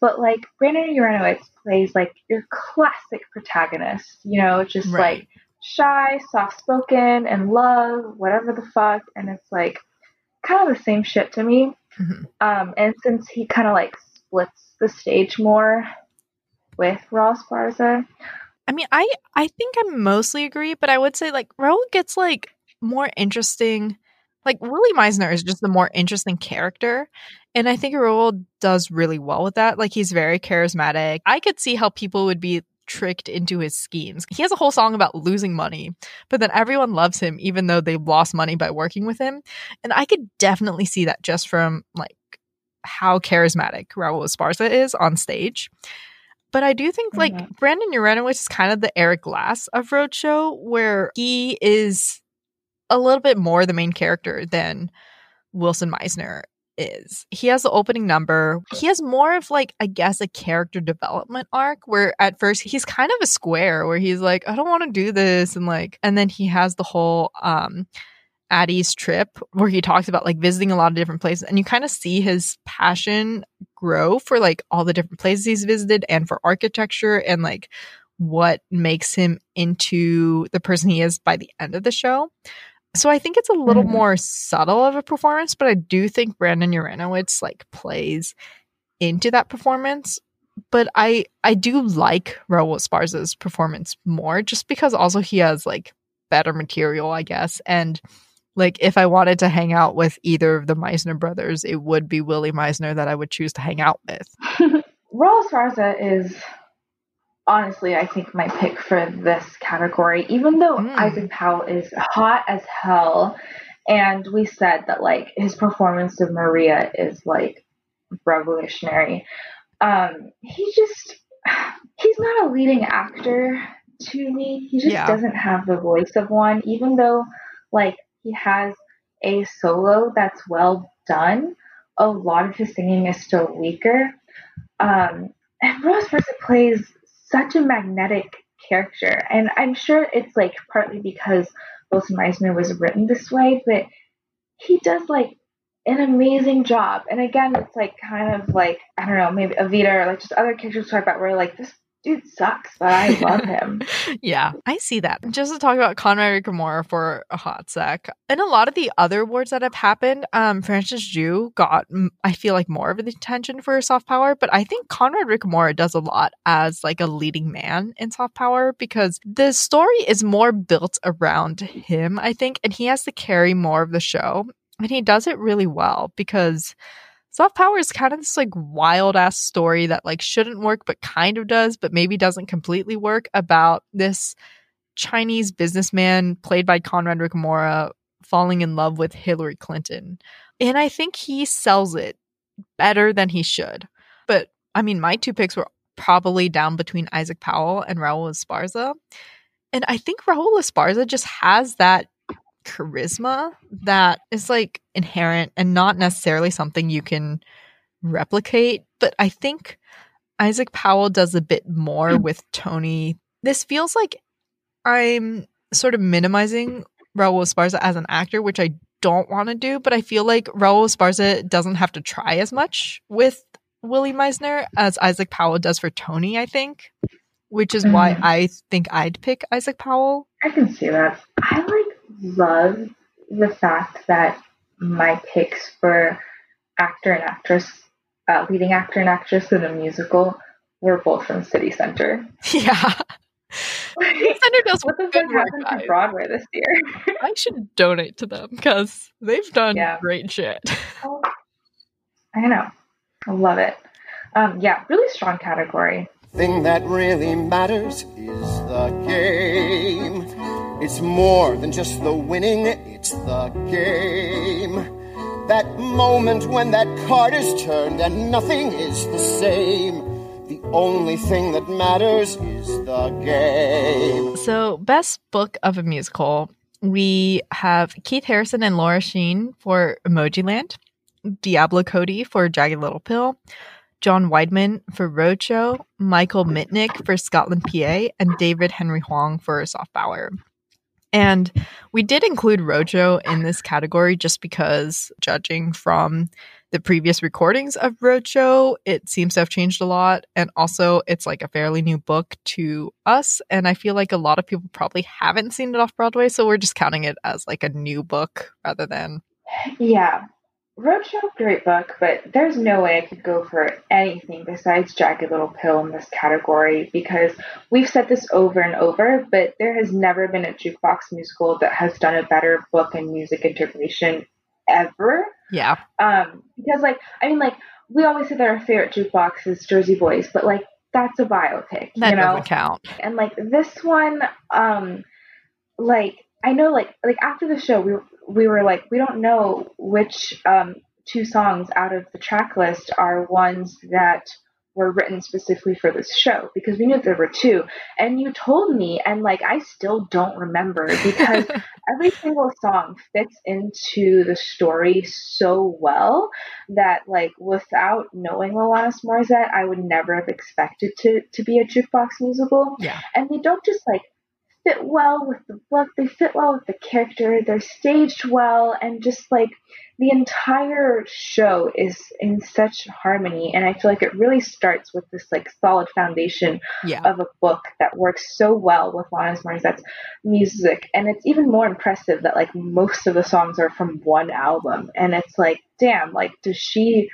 But like Brandon Uranowitz plays like your classic protagonist, you know, just right. like shy, soft spoken, and love, whatever the fuck. And it's like kind of the same shit to me. Mm-hmm. Um, and since he kind of like splits the stage more with Raul Esparza. I mean, I I think I mostly agree, but I would say like Raul gets like more interesting like Willie Mizner is just a more interesting character. And I think Raul does really well with that. Like he's very charismatic. I could see how people would be tricked into his schemes. He has a whole song about losing money, but then everyone loves him even though they lost money by working with him. And I could definitely see that just from like how charismatic Raul Esparza is on stage. But I do think like. Brandon Uranowitz is kind of the Eric Glass of Roadshow, where he is a little bit more the main character than Wilson Mizner is. He has the opening number. He has more of like, I guess, a character development arc where at first he's kind of a square where he's like, I don't want to do this. And like, and then he has the whole, um, Addie's trip where he talks about like visiting a lot of different places and you kind of see his passion grow for like all the different places he's visited and for architecture and like what makes him into the person he is by the end of the show. So I think it's a little Mhm. more subtle of a performance, but I do think Brandon Uranowitz like plays into that performance. But I I do like Raul Esparza's performance more just because also he has like better material, I guess. And like if I wanted to hang out with either of the Mizner brothers, it would be Willie Mizner that I would choose to hang out with. [LAUGHS] Raul Esparza is honestly, I think, my pick for this category, even though Mm. Isaac Powell is hot as hell. And we said that, like, his performance of Maria is, like, revolutionary. Um, he just, [SIGHS] he's not a leading actor to me. He just Yeah. doesn't have the voice of one, even though, like, he has a solo that's well done. A lot of his singing is still weaker. Um, and Raul Esparza plays such a magnetic character, and I'm sure it's like partly because Wilson Mizner was written this way, but he does like an amazing job. And again, it's like kind of like I don't know, maybe Evita or like just other characters talk about where like this dude sucks, but I love [LAUGHS] him. yeah, I see that. Just to talk about Conrad Ricamora for a hot sec. And a lot of the other awards that have happened, um, Francis Jue got, I feel like, more of the attention for soft power, but I think Conrad Ricamora does a lot as like a leading man in soft power because the story is more built around him, I think, and he has to carry more of the show. And he does it really well because Soft Power is kind of this like wild ass story that like shouldn't work but kind of does, but maybe doesn't completely work about this Chinese businessman played by Conrad Ricamora falling in love with Hillary Clinton. And I think he sells it better than he should. But I mean, my two picks were probably down between Isaac Powell and Raul Esparza. And I think Raul Esparza just has that charisma that is like inherent and not necessarily something you can replicate. But I think Isaac Powell does a bit more with Tony. This feels like I'm sort of minimizing Raul Esparza as an actor, which I don't want to do, but I feel like Raul Esparza doesn't have to try as much with Willie Mizner as Isaac Powell does for Tony, I think. Which is why Mhm. I think I'd pick Isaac Powell. I can see that. I love the fact that my picks for actor and actress, uh, leading actor and actress in a musical, were both from City Center. [LAUGHS] Yeah. [LAUGHS] Center does what the fuck happened guys. to Broadway this year? [LAUGHS] I should donate to them because they've done Yeah. great shit. Oh, I know. I love it. Um, yeah, really strong category. Thing that really matters is the game. It's more than just the winning, it's the game. That moment when that card is turned and nothing is the same. The only thing that matters is the game. So, best book of a musical, we have Keith Harrison and Laura Schein for Emojiland, Diablo Cody for Jagged Little Pill, John Weidman for Roadshow, Michael Mitnick for Scotland PA, and David Henry Hwang for Soft Power. And we did include Roadshow in this category just because, judging from the previous recordings of Roadshow, it seems to have changed a lot. And also, it's like a fairly new book to us. And I feel like a lot of people probably haven't seen it off Broadway. So we're just counting it as like a new book rather than. Yeah. Roadshow, great book, but there's no way I could go for anything besides Jagged Little Pill in this category because we've said this over and over, but there has never been a jukebox musical that has done a better book and music integration ever. Yeah. Um, because like, I mean, like we always say that our favorite jukebox is Jersey Boys, but like that's a biopic, That you know. doesn't count. and like this one um like i know like like after the show we we were like we don't know which um two songs out of the track list are ones that were written specifically for this show because we knew there were two and you told me and like i still don't remember because [LAUGHS] every single song fits into the story so well that like without knowing Alanis Morissette, I would never have expected to to be a jukebox musical. Yeah. And they don't just like fit well with the book, they fit well with the character, they're staged well and just like the entire show is in such harmony and i feel like it really starts with this like solid foundation Yeah. of a book that works so well with Alanis Morissette's music and it's even more impressive that like most of the songs are from one album and it's like damn like does she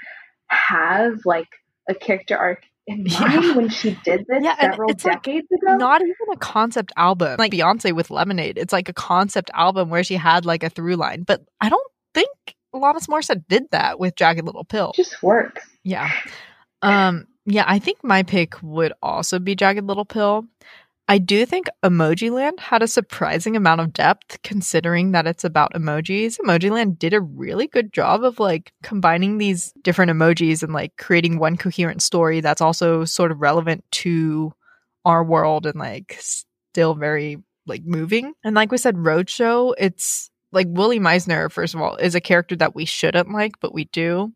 have like a character arc in Yeah. when she did [LAUGHS] this Yeah, several it's, like, decades ago Not even a concept album like Beyonce with Lemonade. It's like a concept album where she had like a through line. But I don't think Alanis Morissette did that with Jagged Little Pill. it just works Yeah. Um yeah, I think my pick would also be Jagged Little Pill. I do think Emojiland had a surprising amount of depth considering that it's about emojis. Emojiland did a really good job of like combining these different emojis and like creating one coherent story that's also sort of relevant to our world and like still very like moving. And like we said, Roadshow, it's like Willie Mizner, first of all, is a character that we shouldn't like, but we do.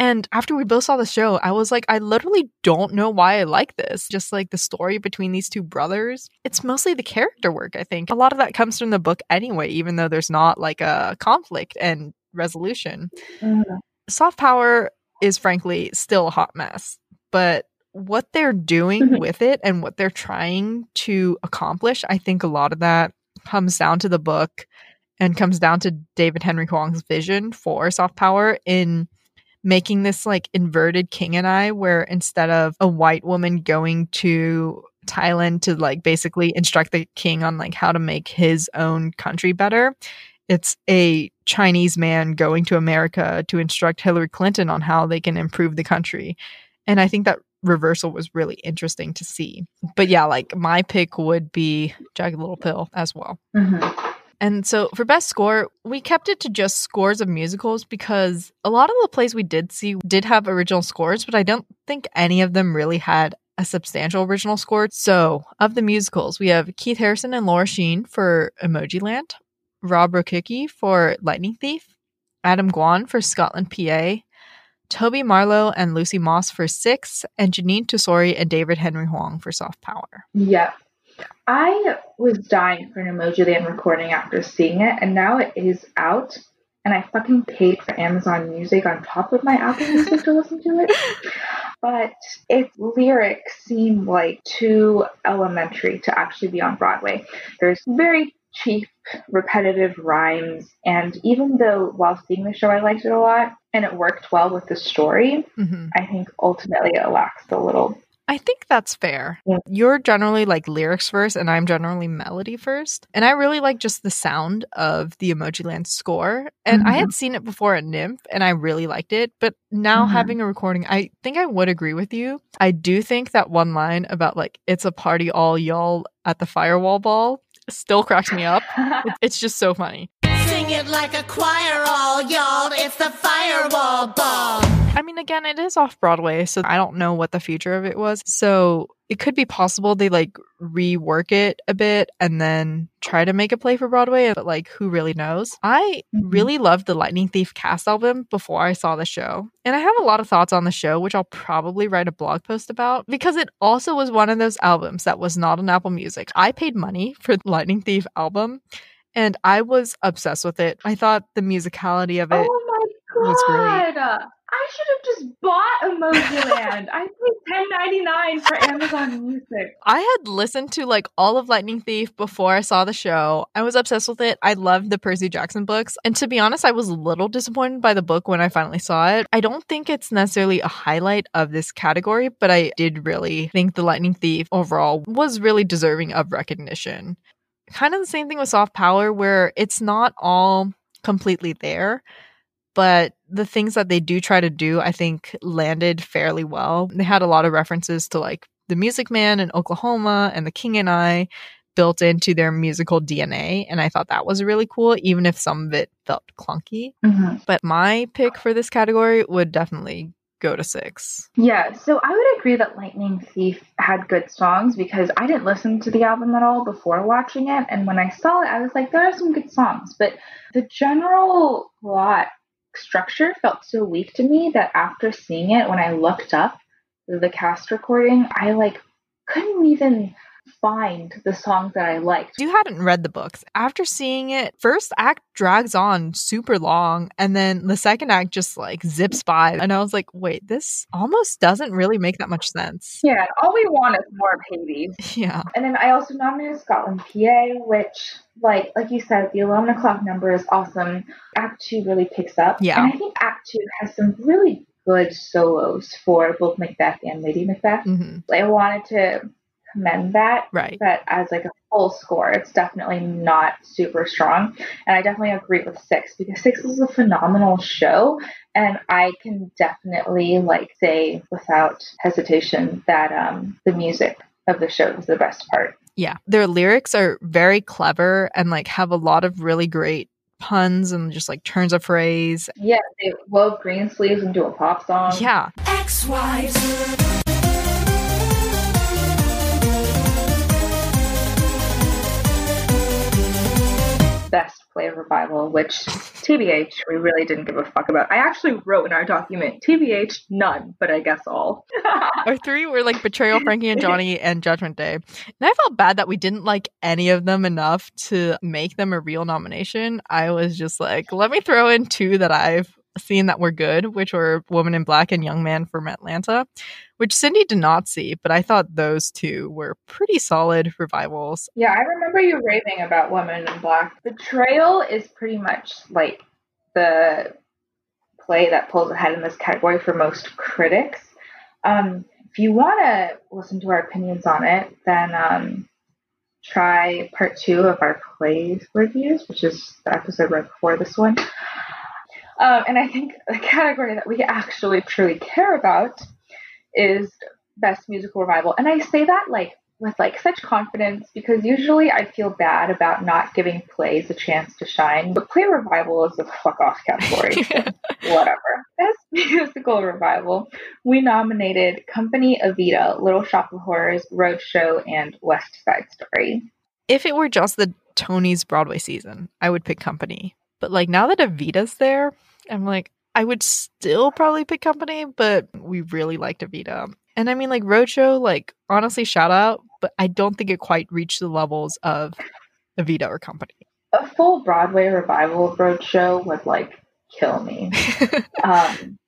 And after we both saw the show, I was like, I literally don't know why I like this. Just like the story between these two brothers. It's mostly the character work, I think. A lot of that comes from the book anyway, even though there's not like a conflict and resolution. Mhm. Soft power is frankly still a hot mess, but what they're doing Mhm. with it and what they're trying to accomplish, I think a lot of that comes down to the book and comes down to David Henry Hwang's vision for soft power in making this like inverted king and I, where instead of a white woman going to Thailand to like basically instruct the king on like how to make his own country better, it's a Chinese man going to America to instruct Hillary Clinton on how they can improve the country. And I think that reversal was really interesting to see. But yeah, like my pick would be Jagged Little Pill as well. Mhm. And so for best score, we kept it to just scores of musicals because a lot of the plays we did see did have original scores, but I don't think any of them really had a substantial original score. So of the musicals, we have Keith Harrison and Laura Schein for Emojiland, Rob Rokicki for Lightning Thief, Adam Gwon for Scotland PA, Toby Marlowe and Lucy Moss for Six, and Jeanine Tesori and David Henry Hwang for Soft Power. Yeah. I was dying for an Emojiland recording after seeing it, and now it is out. And I fucking paid for Amazon Music on top of my Apple [LAUGHS] Music to listen to it. But its lyrics seem like too elementary to actually be on Broadway. There's very cheap, repetitive rhymes, and even though while seeing the show I liked it a lot and it worked well with the story, hmm I think ultimately it lacks a little I think that's fair. Yeah. You're generally like lyrics first, and I'm generally melody first. And I really like just the sound of the Emojiland score. And I had seen it before at NYMF, and I really liked it. But now Mhm. having a recording, I think I would agree with you. I do think that one line about like, it's a party all y'all at the firewall ball still cracks me up. It's just so funny. Sing it like a choir, all y'all. It's the firewall ball. I mean, again, it is off Broadway, so I don't know what the future of it was. So it could be possible they like rework it a bit and then try to make a play for Broadway, but like, who really knows? I Mhm. really loved the Lightning Thief cast album before I saw the show. And I have a lot of thoughts on the show, which I'll probably write a blog post about because it also was one of those albums that was not on Apple Music. I paid money for the Lightning Thief album. And I was obsessed with it. I thought the musicality of it oh my was great. god! I should have just bought Emojiland. I paid ten ninety nine for Amazon Music. I had listened to like all of Lightning Thief before I saw the show. I was obsessed with it. I loved the Percy Jackson books. And to be honest, I was a little disappointed by the book when I finally saw it. I don't think it's necessarily a highlight of this category, but I did really think the Lightning Thief overall was really deserving of recognition. Kind of the same thing with Soft Power, where it's not all completely there but the things that they do try to do, I think, landed fairly well. They had a lot of references to like the Music Man in Oklahoma and the King and I built into their musical DNA. And I thought that was really cool, even if some of it felt clunky. Mm-hmm. But my pick for this category would definitely go to six. Yeah, so I would agree that Lightning Thief had good songs because I didn't listen to the album at all before watching it. And when I saw it, I was like, there are some good songs. But the general plot structure felt so weak to me that after seeing it, when I looked up the cast recording, I like couldn't even find the songs that I liked. You hadn't read the books. After seeing it, first act drags on super long, and then the second act just like zips by. And I was like, wait, this almost doesn't really make that much sense. Yeah, all we want is more of Hades. Yeah. And then I also nominated Scotland PA, which like like you said, the eleven o'clock number is awesome. Act two really picks up. Yeah. And I think Act two has some really good solos for both Macbeth and Lady Macbeth. hmm I wanted to commend that. Right. But as like a full score, it's definitely not super strong. And I definitely agree with six because six is a phenomenal show. And I can definitely like say without hesitation that um the music of the show is the best part. Yeah. Their lyrics are very clever and like have a lot of really great puns and just like turns of phrase. Yeah, they wove green sleeves into a pop song. Yeah. Ex-wives. Best play revival, which TBH we really didn't give a fuck about. I actually wrote in our document TBH none, but I guess all. [LAUGHS] Our three were like Betrayal, Frankie and Johnny, and Judgment Day. And I felt bad that we didn't like any of them enough to make them a real nomination. I was just like, let me throw in two that I've seen that were good, which were Woman in Black and Young Man from Atlanta, which Cindy did not see, but I thought those two were pretty solid revivals. Yeah, I remember you raving about Woman in Black. Betrayal is pretty much like the play that pulls ahead in this category for most critics. Um, if you want to listen to our opinions on it, then um, try part two of our plays reviews, which is the episode right before this one. Um, and I think the category that we actually truly care about is best musical revival. And I say that like with like such confidence because usually I feel bad about not giving plays a chance to shine. But play revival is a fuck off category. so [LAUGHS] whatever. Best musical revival, we nominated Company Evita, Little Shop of Horrors, Roadshow, and West Side Story. if it were just the Tony's Broadway season, I would pick Company. But like now that Evita's there, I'm like, I would still probably pick Company, but we really liked Evita. And I mean, like Roadshow, like honestly, shout out, but I don't think it quite reached the levels of Evita or Company. A full Broadway revival of Roadshow would like kill me. [LAUGHS] um,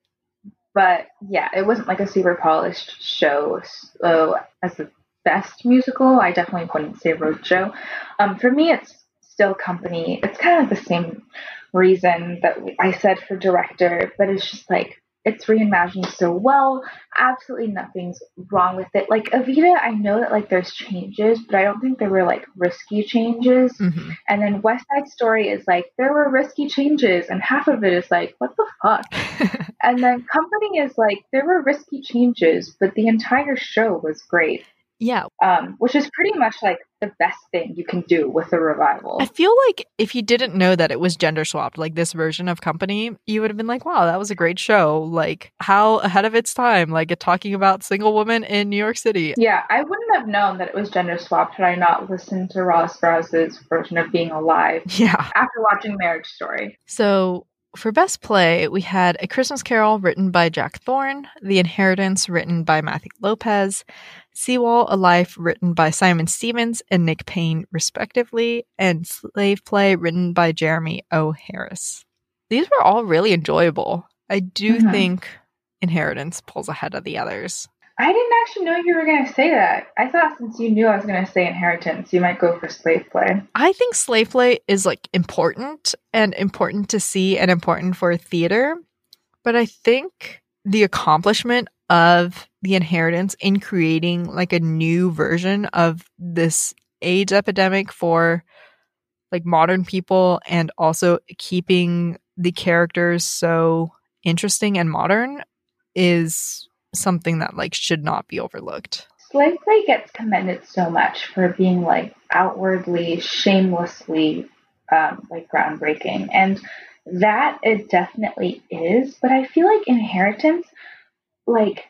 but yeah, it wasn't like a super polished show. So as the best musical, I definitely wouldn't say Roadshow. Um, for me, it's still Company. It's kind of the same reason that I said for director, but it's just like it's reimagined so well. Absolutely nothing's wrong with it. Like Evita, I know that like there's changes, but I don't think there were like risky changes. Mhm. And then West Side Story is like, there were risky changes, and half of it is like, what the fuck? [LAUGHS] and then Company is like, there were risky changes, but the entire show was great, yeah, um, which is pretty much like the best thing you can do with a revival. I feel like if you didn't know that it was gender swapped, like this version of Company, you would have been like, wow, that was a great show. Like, how ahead of its time, like talking about single women in New York City. Yeah, I wouldn't have known that it was gender swapped had I not listened to Ross Brouse's version of Being Alive [LAUGHS] Yeah. after watching Marriage Story. So for Best Play, we had A Christmas Carol written by Jack Thorne, The Inheritance written by Matthew Lopez, Seawall, A Life written by Simon Stephens and Nick Payne, respectively, and Slave Play written by Jeremy O. Harris. These were all really enjoyable. I do Mhm. think Inheritance pulls ahead of the others. I didn't actually know you were going to say that. I thought since you knew I was going to say Inheritance, you might go for Slave Play. I think slave play is like important and important to see and important for theater. But I think the accomplishment of the inheritance in creating like a new version of this AIDS epidemic for like modern people and also keeping the characters so interesting and modern is something that like should not be overlooked. Slave Play gets commended so much for being like outwardly, shamelessly, um, like groundbreaking, and that it definitely is. But I feel like Inheritance, like,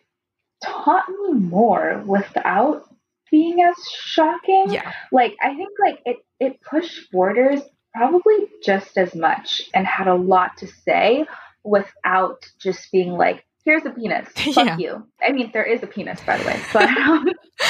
taught me more without being as shocking. Yeah. Like I think like it it pushed borders probably just as much and had a lot to say without just being like, here's a penis. [LAUGHS] Fuck Yeah. you. I mean, there is a penis, by the way, but um,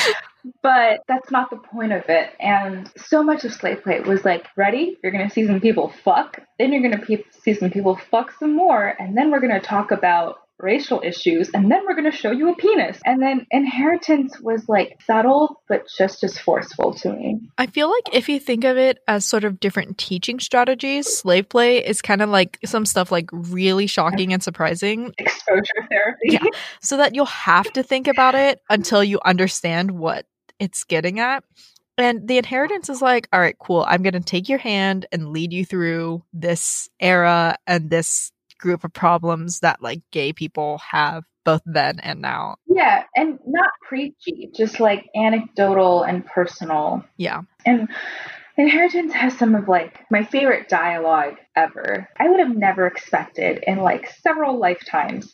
[LAUGHS] but that's not the point of it. And so much of Slave Play was like, ready? You're going to see some people fuck, then you're going to pe- see some people fuck some more, and then we're going to talk about racial issues, and then we're going to show you a penis. And then Inheritance was like subtle, but just as forceful to me. I feel like if you think of it as sort of different teaching strategies, slave play is kind of like some stuff like really shocking and surprising. Exposure therapy. Yeah. So that you'll have to think about it until you understand what it's getting at. And the inheritance is like, all right, cool. I'm going to take your hand and lead you through this era and this group of problems that like gay people have both then and now. Yeah, and not preachy, just like anecdotal and personal. Yeah. And Inheritance has some of like my favorite dialogue ever. I would have never expected in like several lifetimes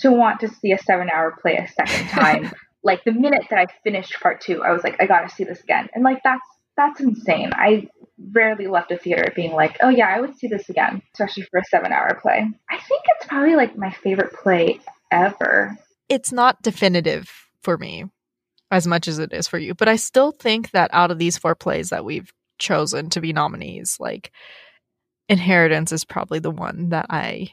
to want to see a seven hour play a second [LAUGHS] time. like the minute that I finished part two, I was like, I gotta see this again. And like that's that's insane. I rarely left a theater being like, oh yeah, I would see this again, especially for a seven hour play. I think it's probably like my favorite play ever. It's not definitive for me as much as it is for you, but I still think that out of these four plays that we've chosen to be nominees, like Inheritance is probably the one that I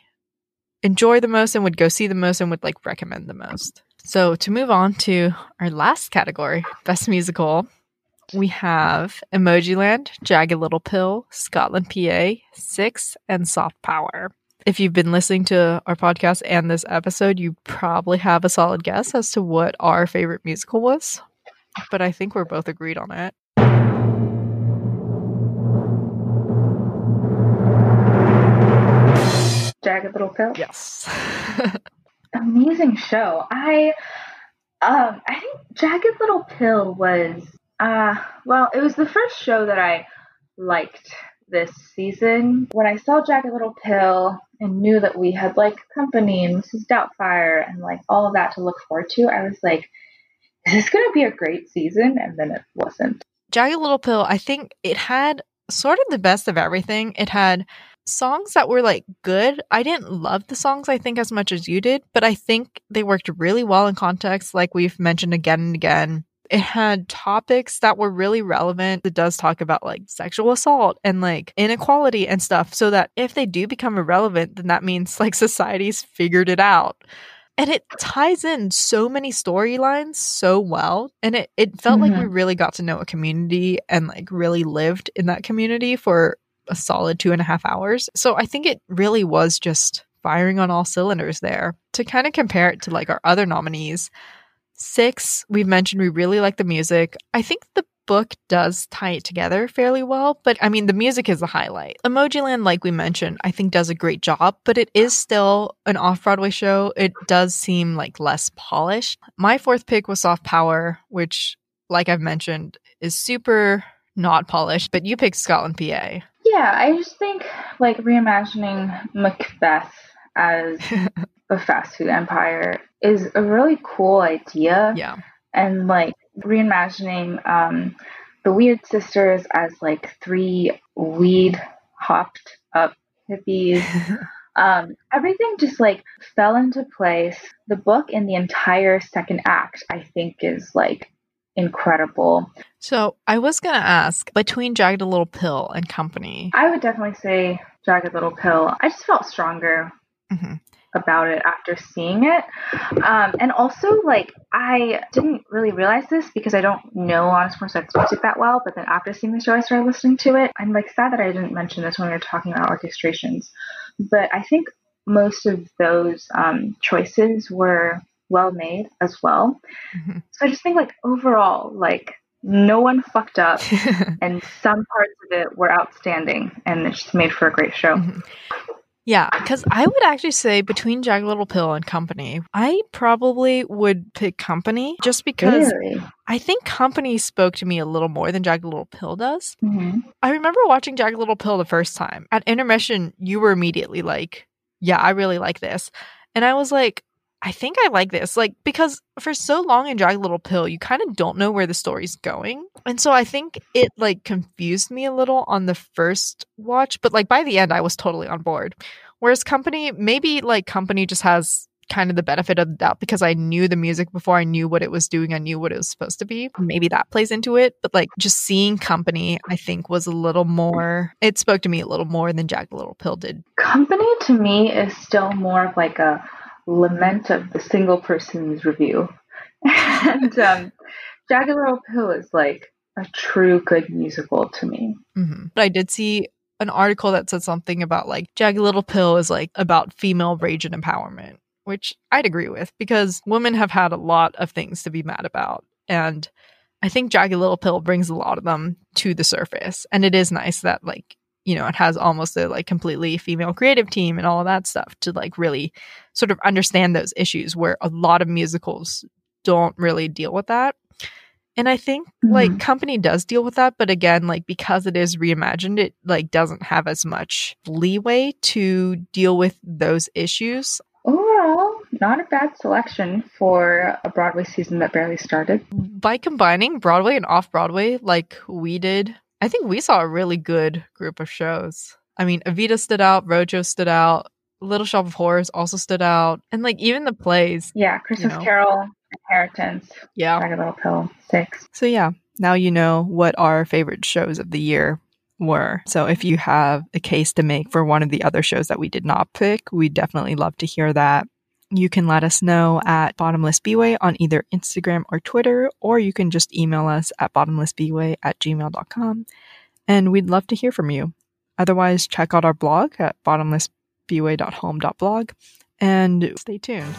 enjoy the most and would go see the most and would like recommend the most. So to move on to our last category, best musical, we have Emojiland, Jagged Little Pill, Scotland PA, Six, and Soft Power. If you've been listening to our podcast and this episode, you probably have a solid guess as to what our favorite musical was. But I think we're both agreed on it. Jagged Little Pill. Yes. [LAUGHS] Amazing show. I um I think Jagged Little Pill was uh well, it was the first show that I liked this season. When I saw Jagged Little Pill and knew that we had like company and Mrs. Doubtfire and like all of that to look forward to, I was like, is this gonna be a great season? And then it wasn't. Jagged Little Pill, I think it had sort of the best of everything. It had songs that were like good. I didn't love the songs, I think, as much as you did, but I think they worked really well in context, like we've mentioned again and again. It had topics that were really relevant. It does talk about like sexual assault and like inequality and stuff, so that if they do become irrelevant, then that means like society's figured it out. And it ties in so many storylines so well. And it, it felt mm-hmm. like we really got to know a community and like really lived in that community for a solid two and a half hours. So I think it really was just firing on all cylinders there. To kind of compare it to like our other nominees, six, we've mentioned we really like the music. I think the book does tie it together fairly well, but I mean, the music is the highlight. Emojiland, like we mentioned, I think does a great job, but it is still an off Broadway show. It does seem like less polished. My fourth pick was Soft Power, which, like I've mentioned, is super not polished, but you picked Scotland PA. Yeah, I just think like reimagining Macbeth as [LAUGHS] a fast food empire is a really cool idea. Yeah. And like reimagining um, the Weird Sisters as like three weed hopped up hippies. [LAUGHS] um, everything just like fell into place. The book and the entire second act, I think, is like incredible. So I was going to ask between Jagged Little Pill and Company. I would definitely say Jagged Little Pill. I just felt stronger mm-hmm. About it after seeing it. Um, and also, like, I didn't really realize this because I don't know Alanis Morissette's music that well. But then after seeing the show, I started listening to it. I'm like sad that I didn't mention this when we were talking about orchestrations. But I think most of those um, choices were well made as well. Mm-hmm. So I just think like overall, like no one fucked up [LAUGHS] and some parts of it were outstanding and it just made for a great show. Mm-hmm. Yeah, because I would actually say between Jagged Little Pill and Company, I probably would pick Company just because really? I think Company spoke to me a little more than Jagged Little Pill does. Mm-hmm. I remember watching Jagged Little Pill the first time. At intermission, you were immediately like, Yeah, I really like this. And I was like, I think I like this. Like, because for so long in Jagged Little Pill, you kind of don't know where the story's going. And so I think it like confused me a little on the first watch, but like by the end, I was totally on board. Whereas Company, maybe like Company just has kind of the benefit of the doubt because I knew the music before I knew what it was doing. I knew what it was supposed to be. Maybe that plays into it. But like just seeing Company, I think was a little more, it spoke to me a little more than Jagged Little Pill did. Company to me is still more of like a lament of the single person's review. [LAUGHS] and um, Jagged Little Pill is like a true good musical to me. Mm-hmm. But I did see an article that said something about like Jagged Little Pill is like about female rage and empowerment, which I'd agree with because women have had a lot of things to be mad about. And I think Jagged Little Pill brings a lot of them to the surface. And it is nice that like, you know, it has almost a like completely female creative team and all of that stuff to like really sort of understand those issues where a lot of musicals don't really deal with that. And I think mm-hmm. like company does deal with that, but again, like because it is reimagined, it like doesn't have as much leeway to deal with those issues. Overall, not a bad selection for a Broadway season that barely started. By combining Broadway and off Broadway like we did, I think we saw a really good group of shows. I mean, Evita stood out, Roadshow stood out, Little Shop of Horrors also stood out, and like even the plays. Yeah, Christmas you know. Carol, Inheritance. Yeah. Jagged Little Pill. Six. So yeah, now you know what our favorite shows of the year were. So if you have a case to make for one of the other shows that we did not pick, we'd definitely love to hear that. You can let us know at bottomlessbway on either Instagram or Twitter, or you can just email us at bottomlessbway at gmail.com. And we'd love to hear from you. Otherwise, check out our blog at bottomlessbway.home.blog and stay tuned.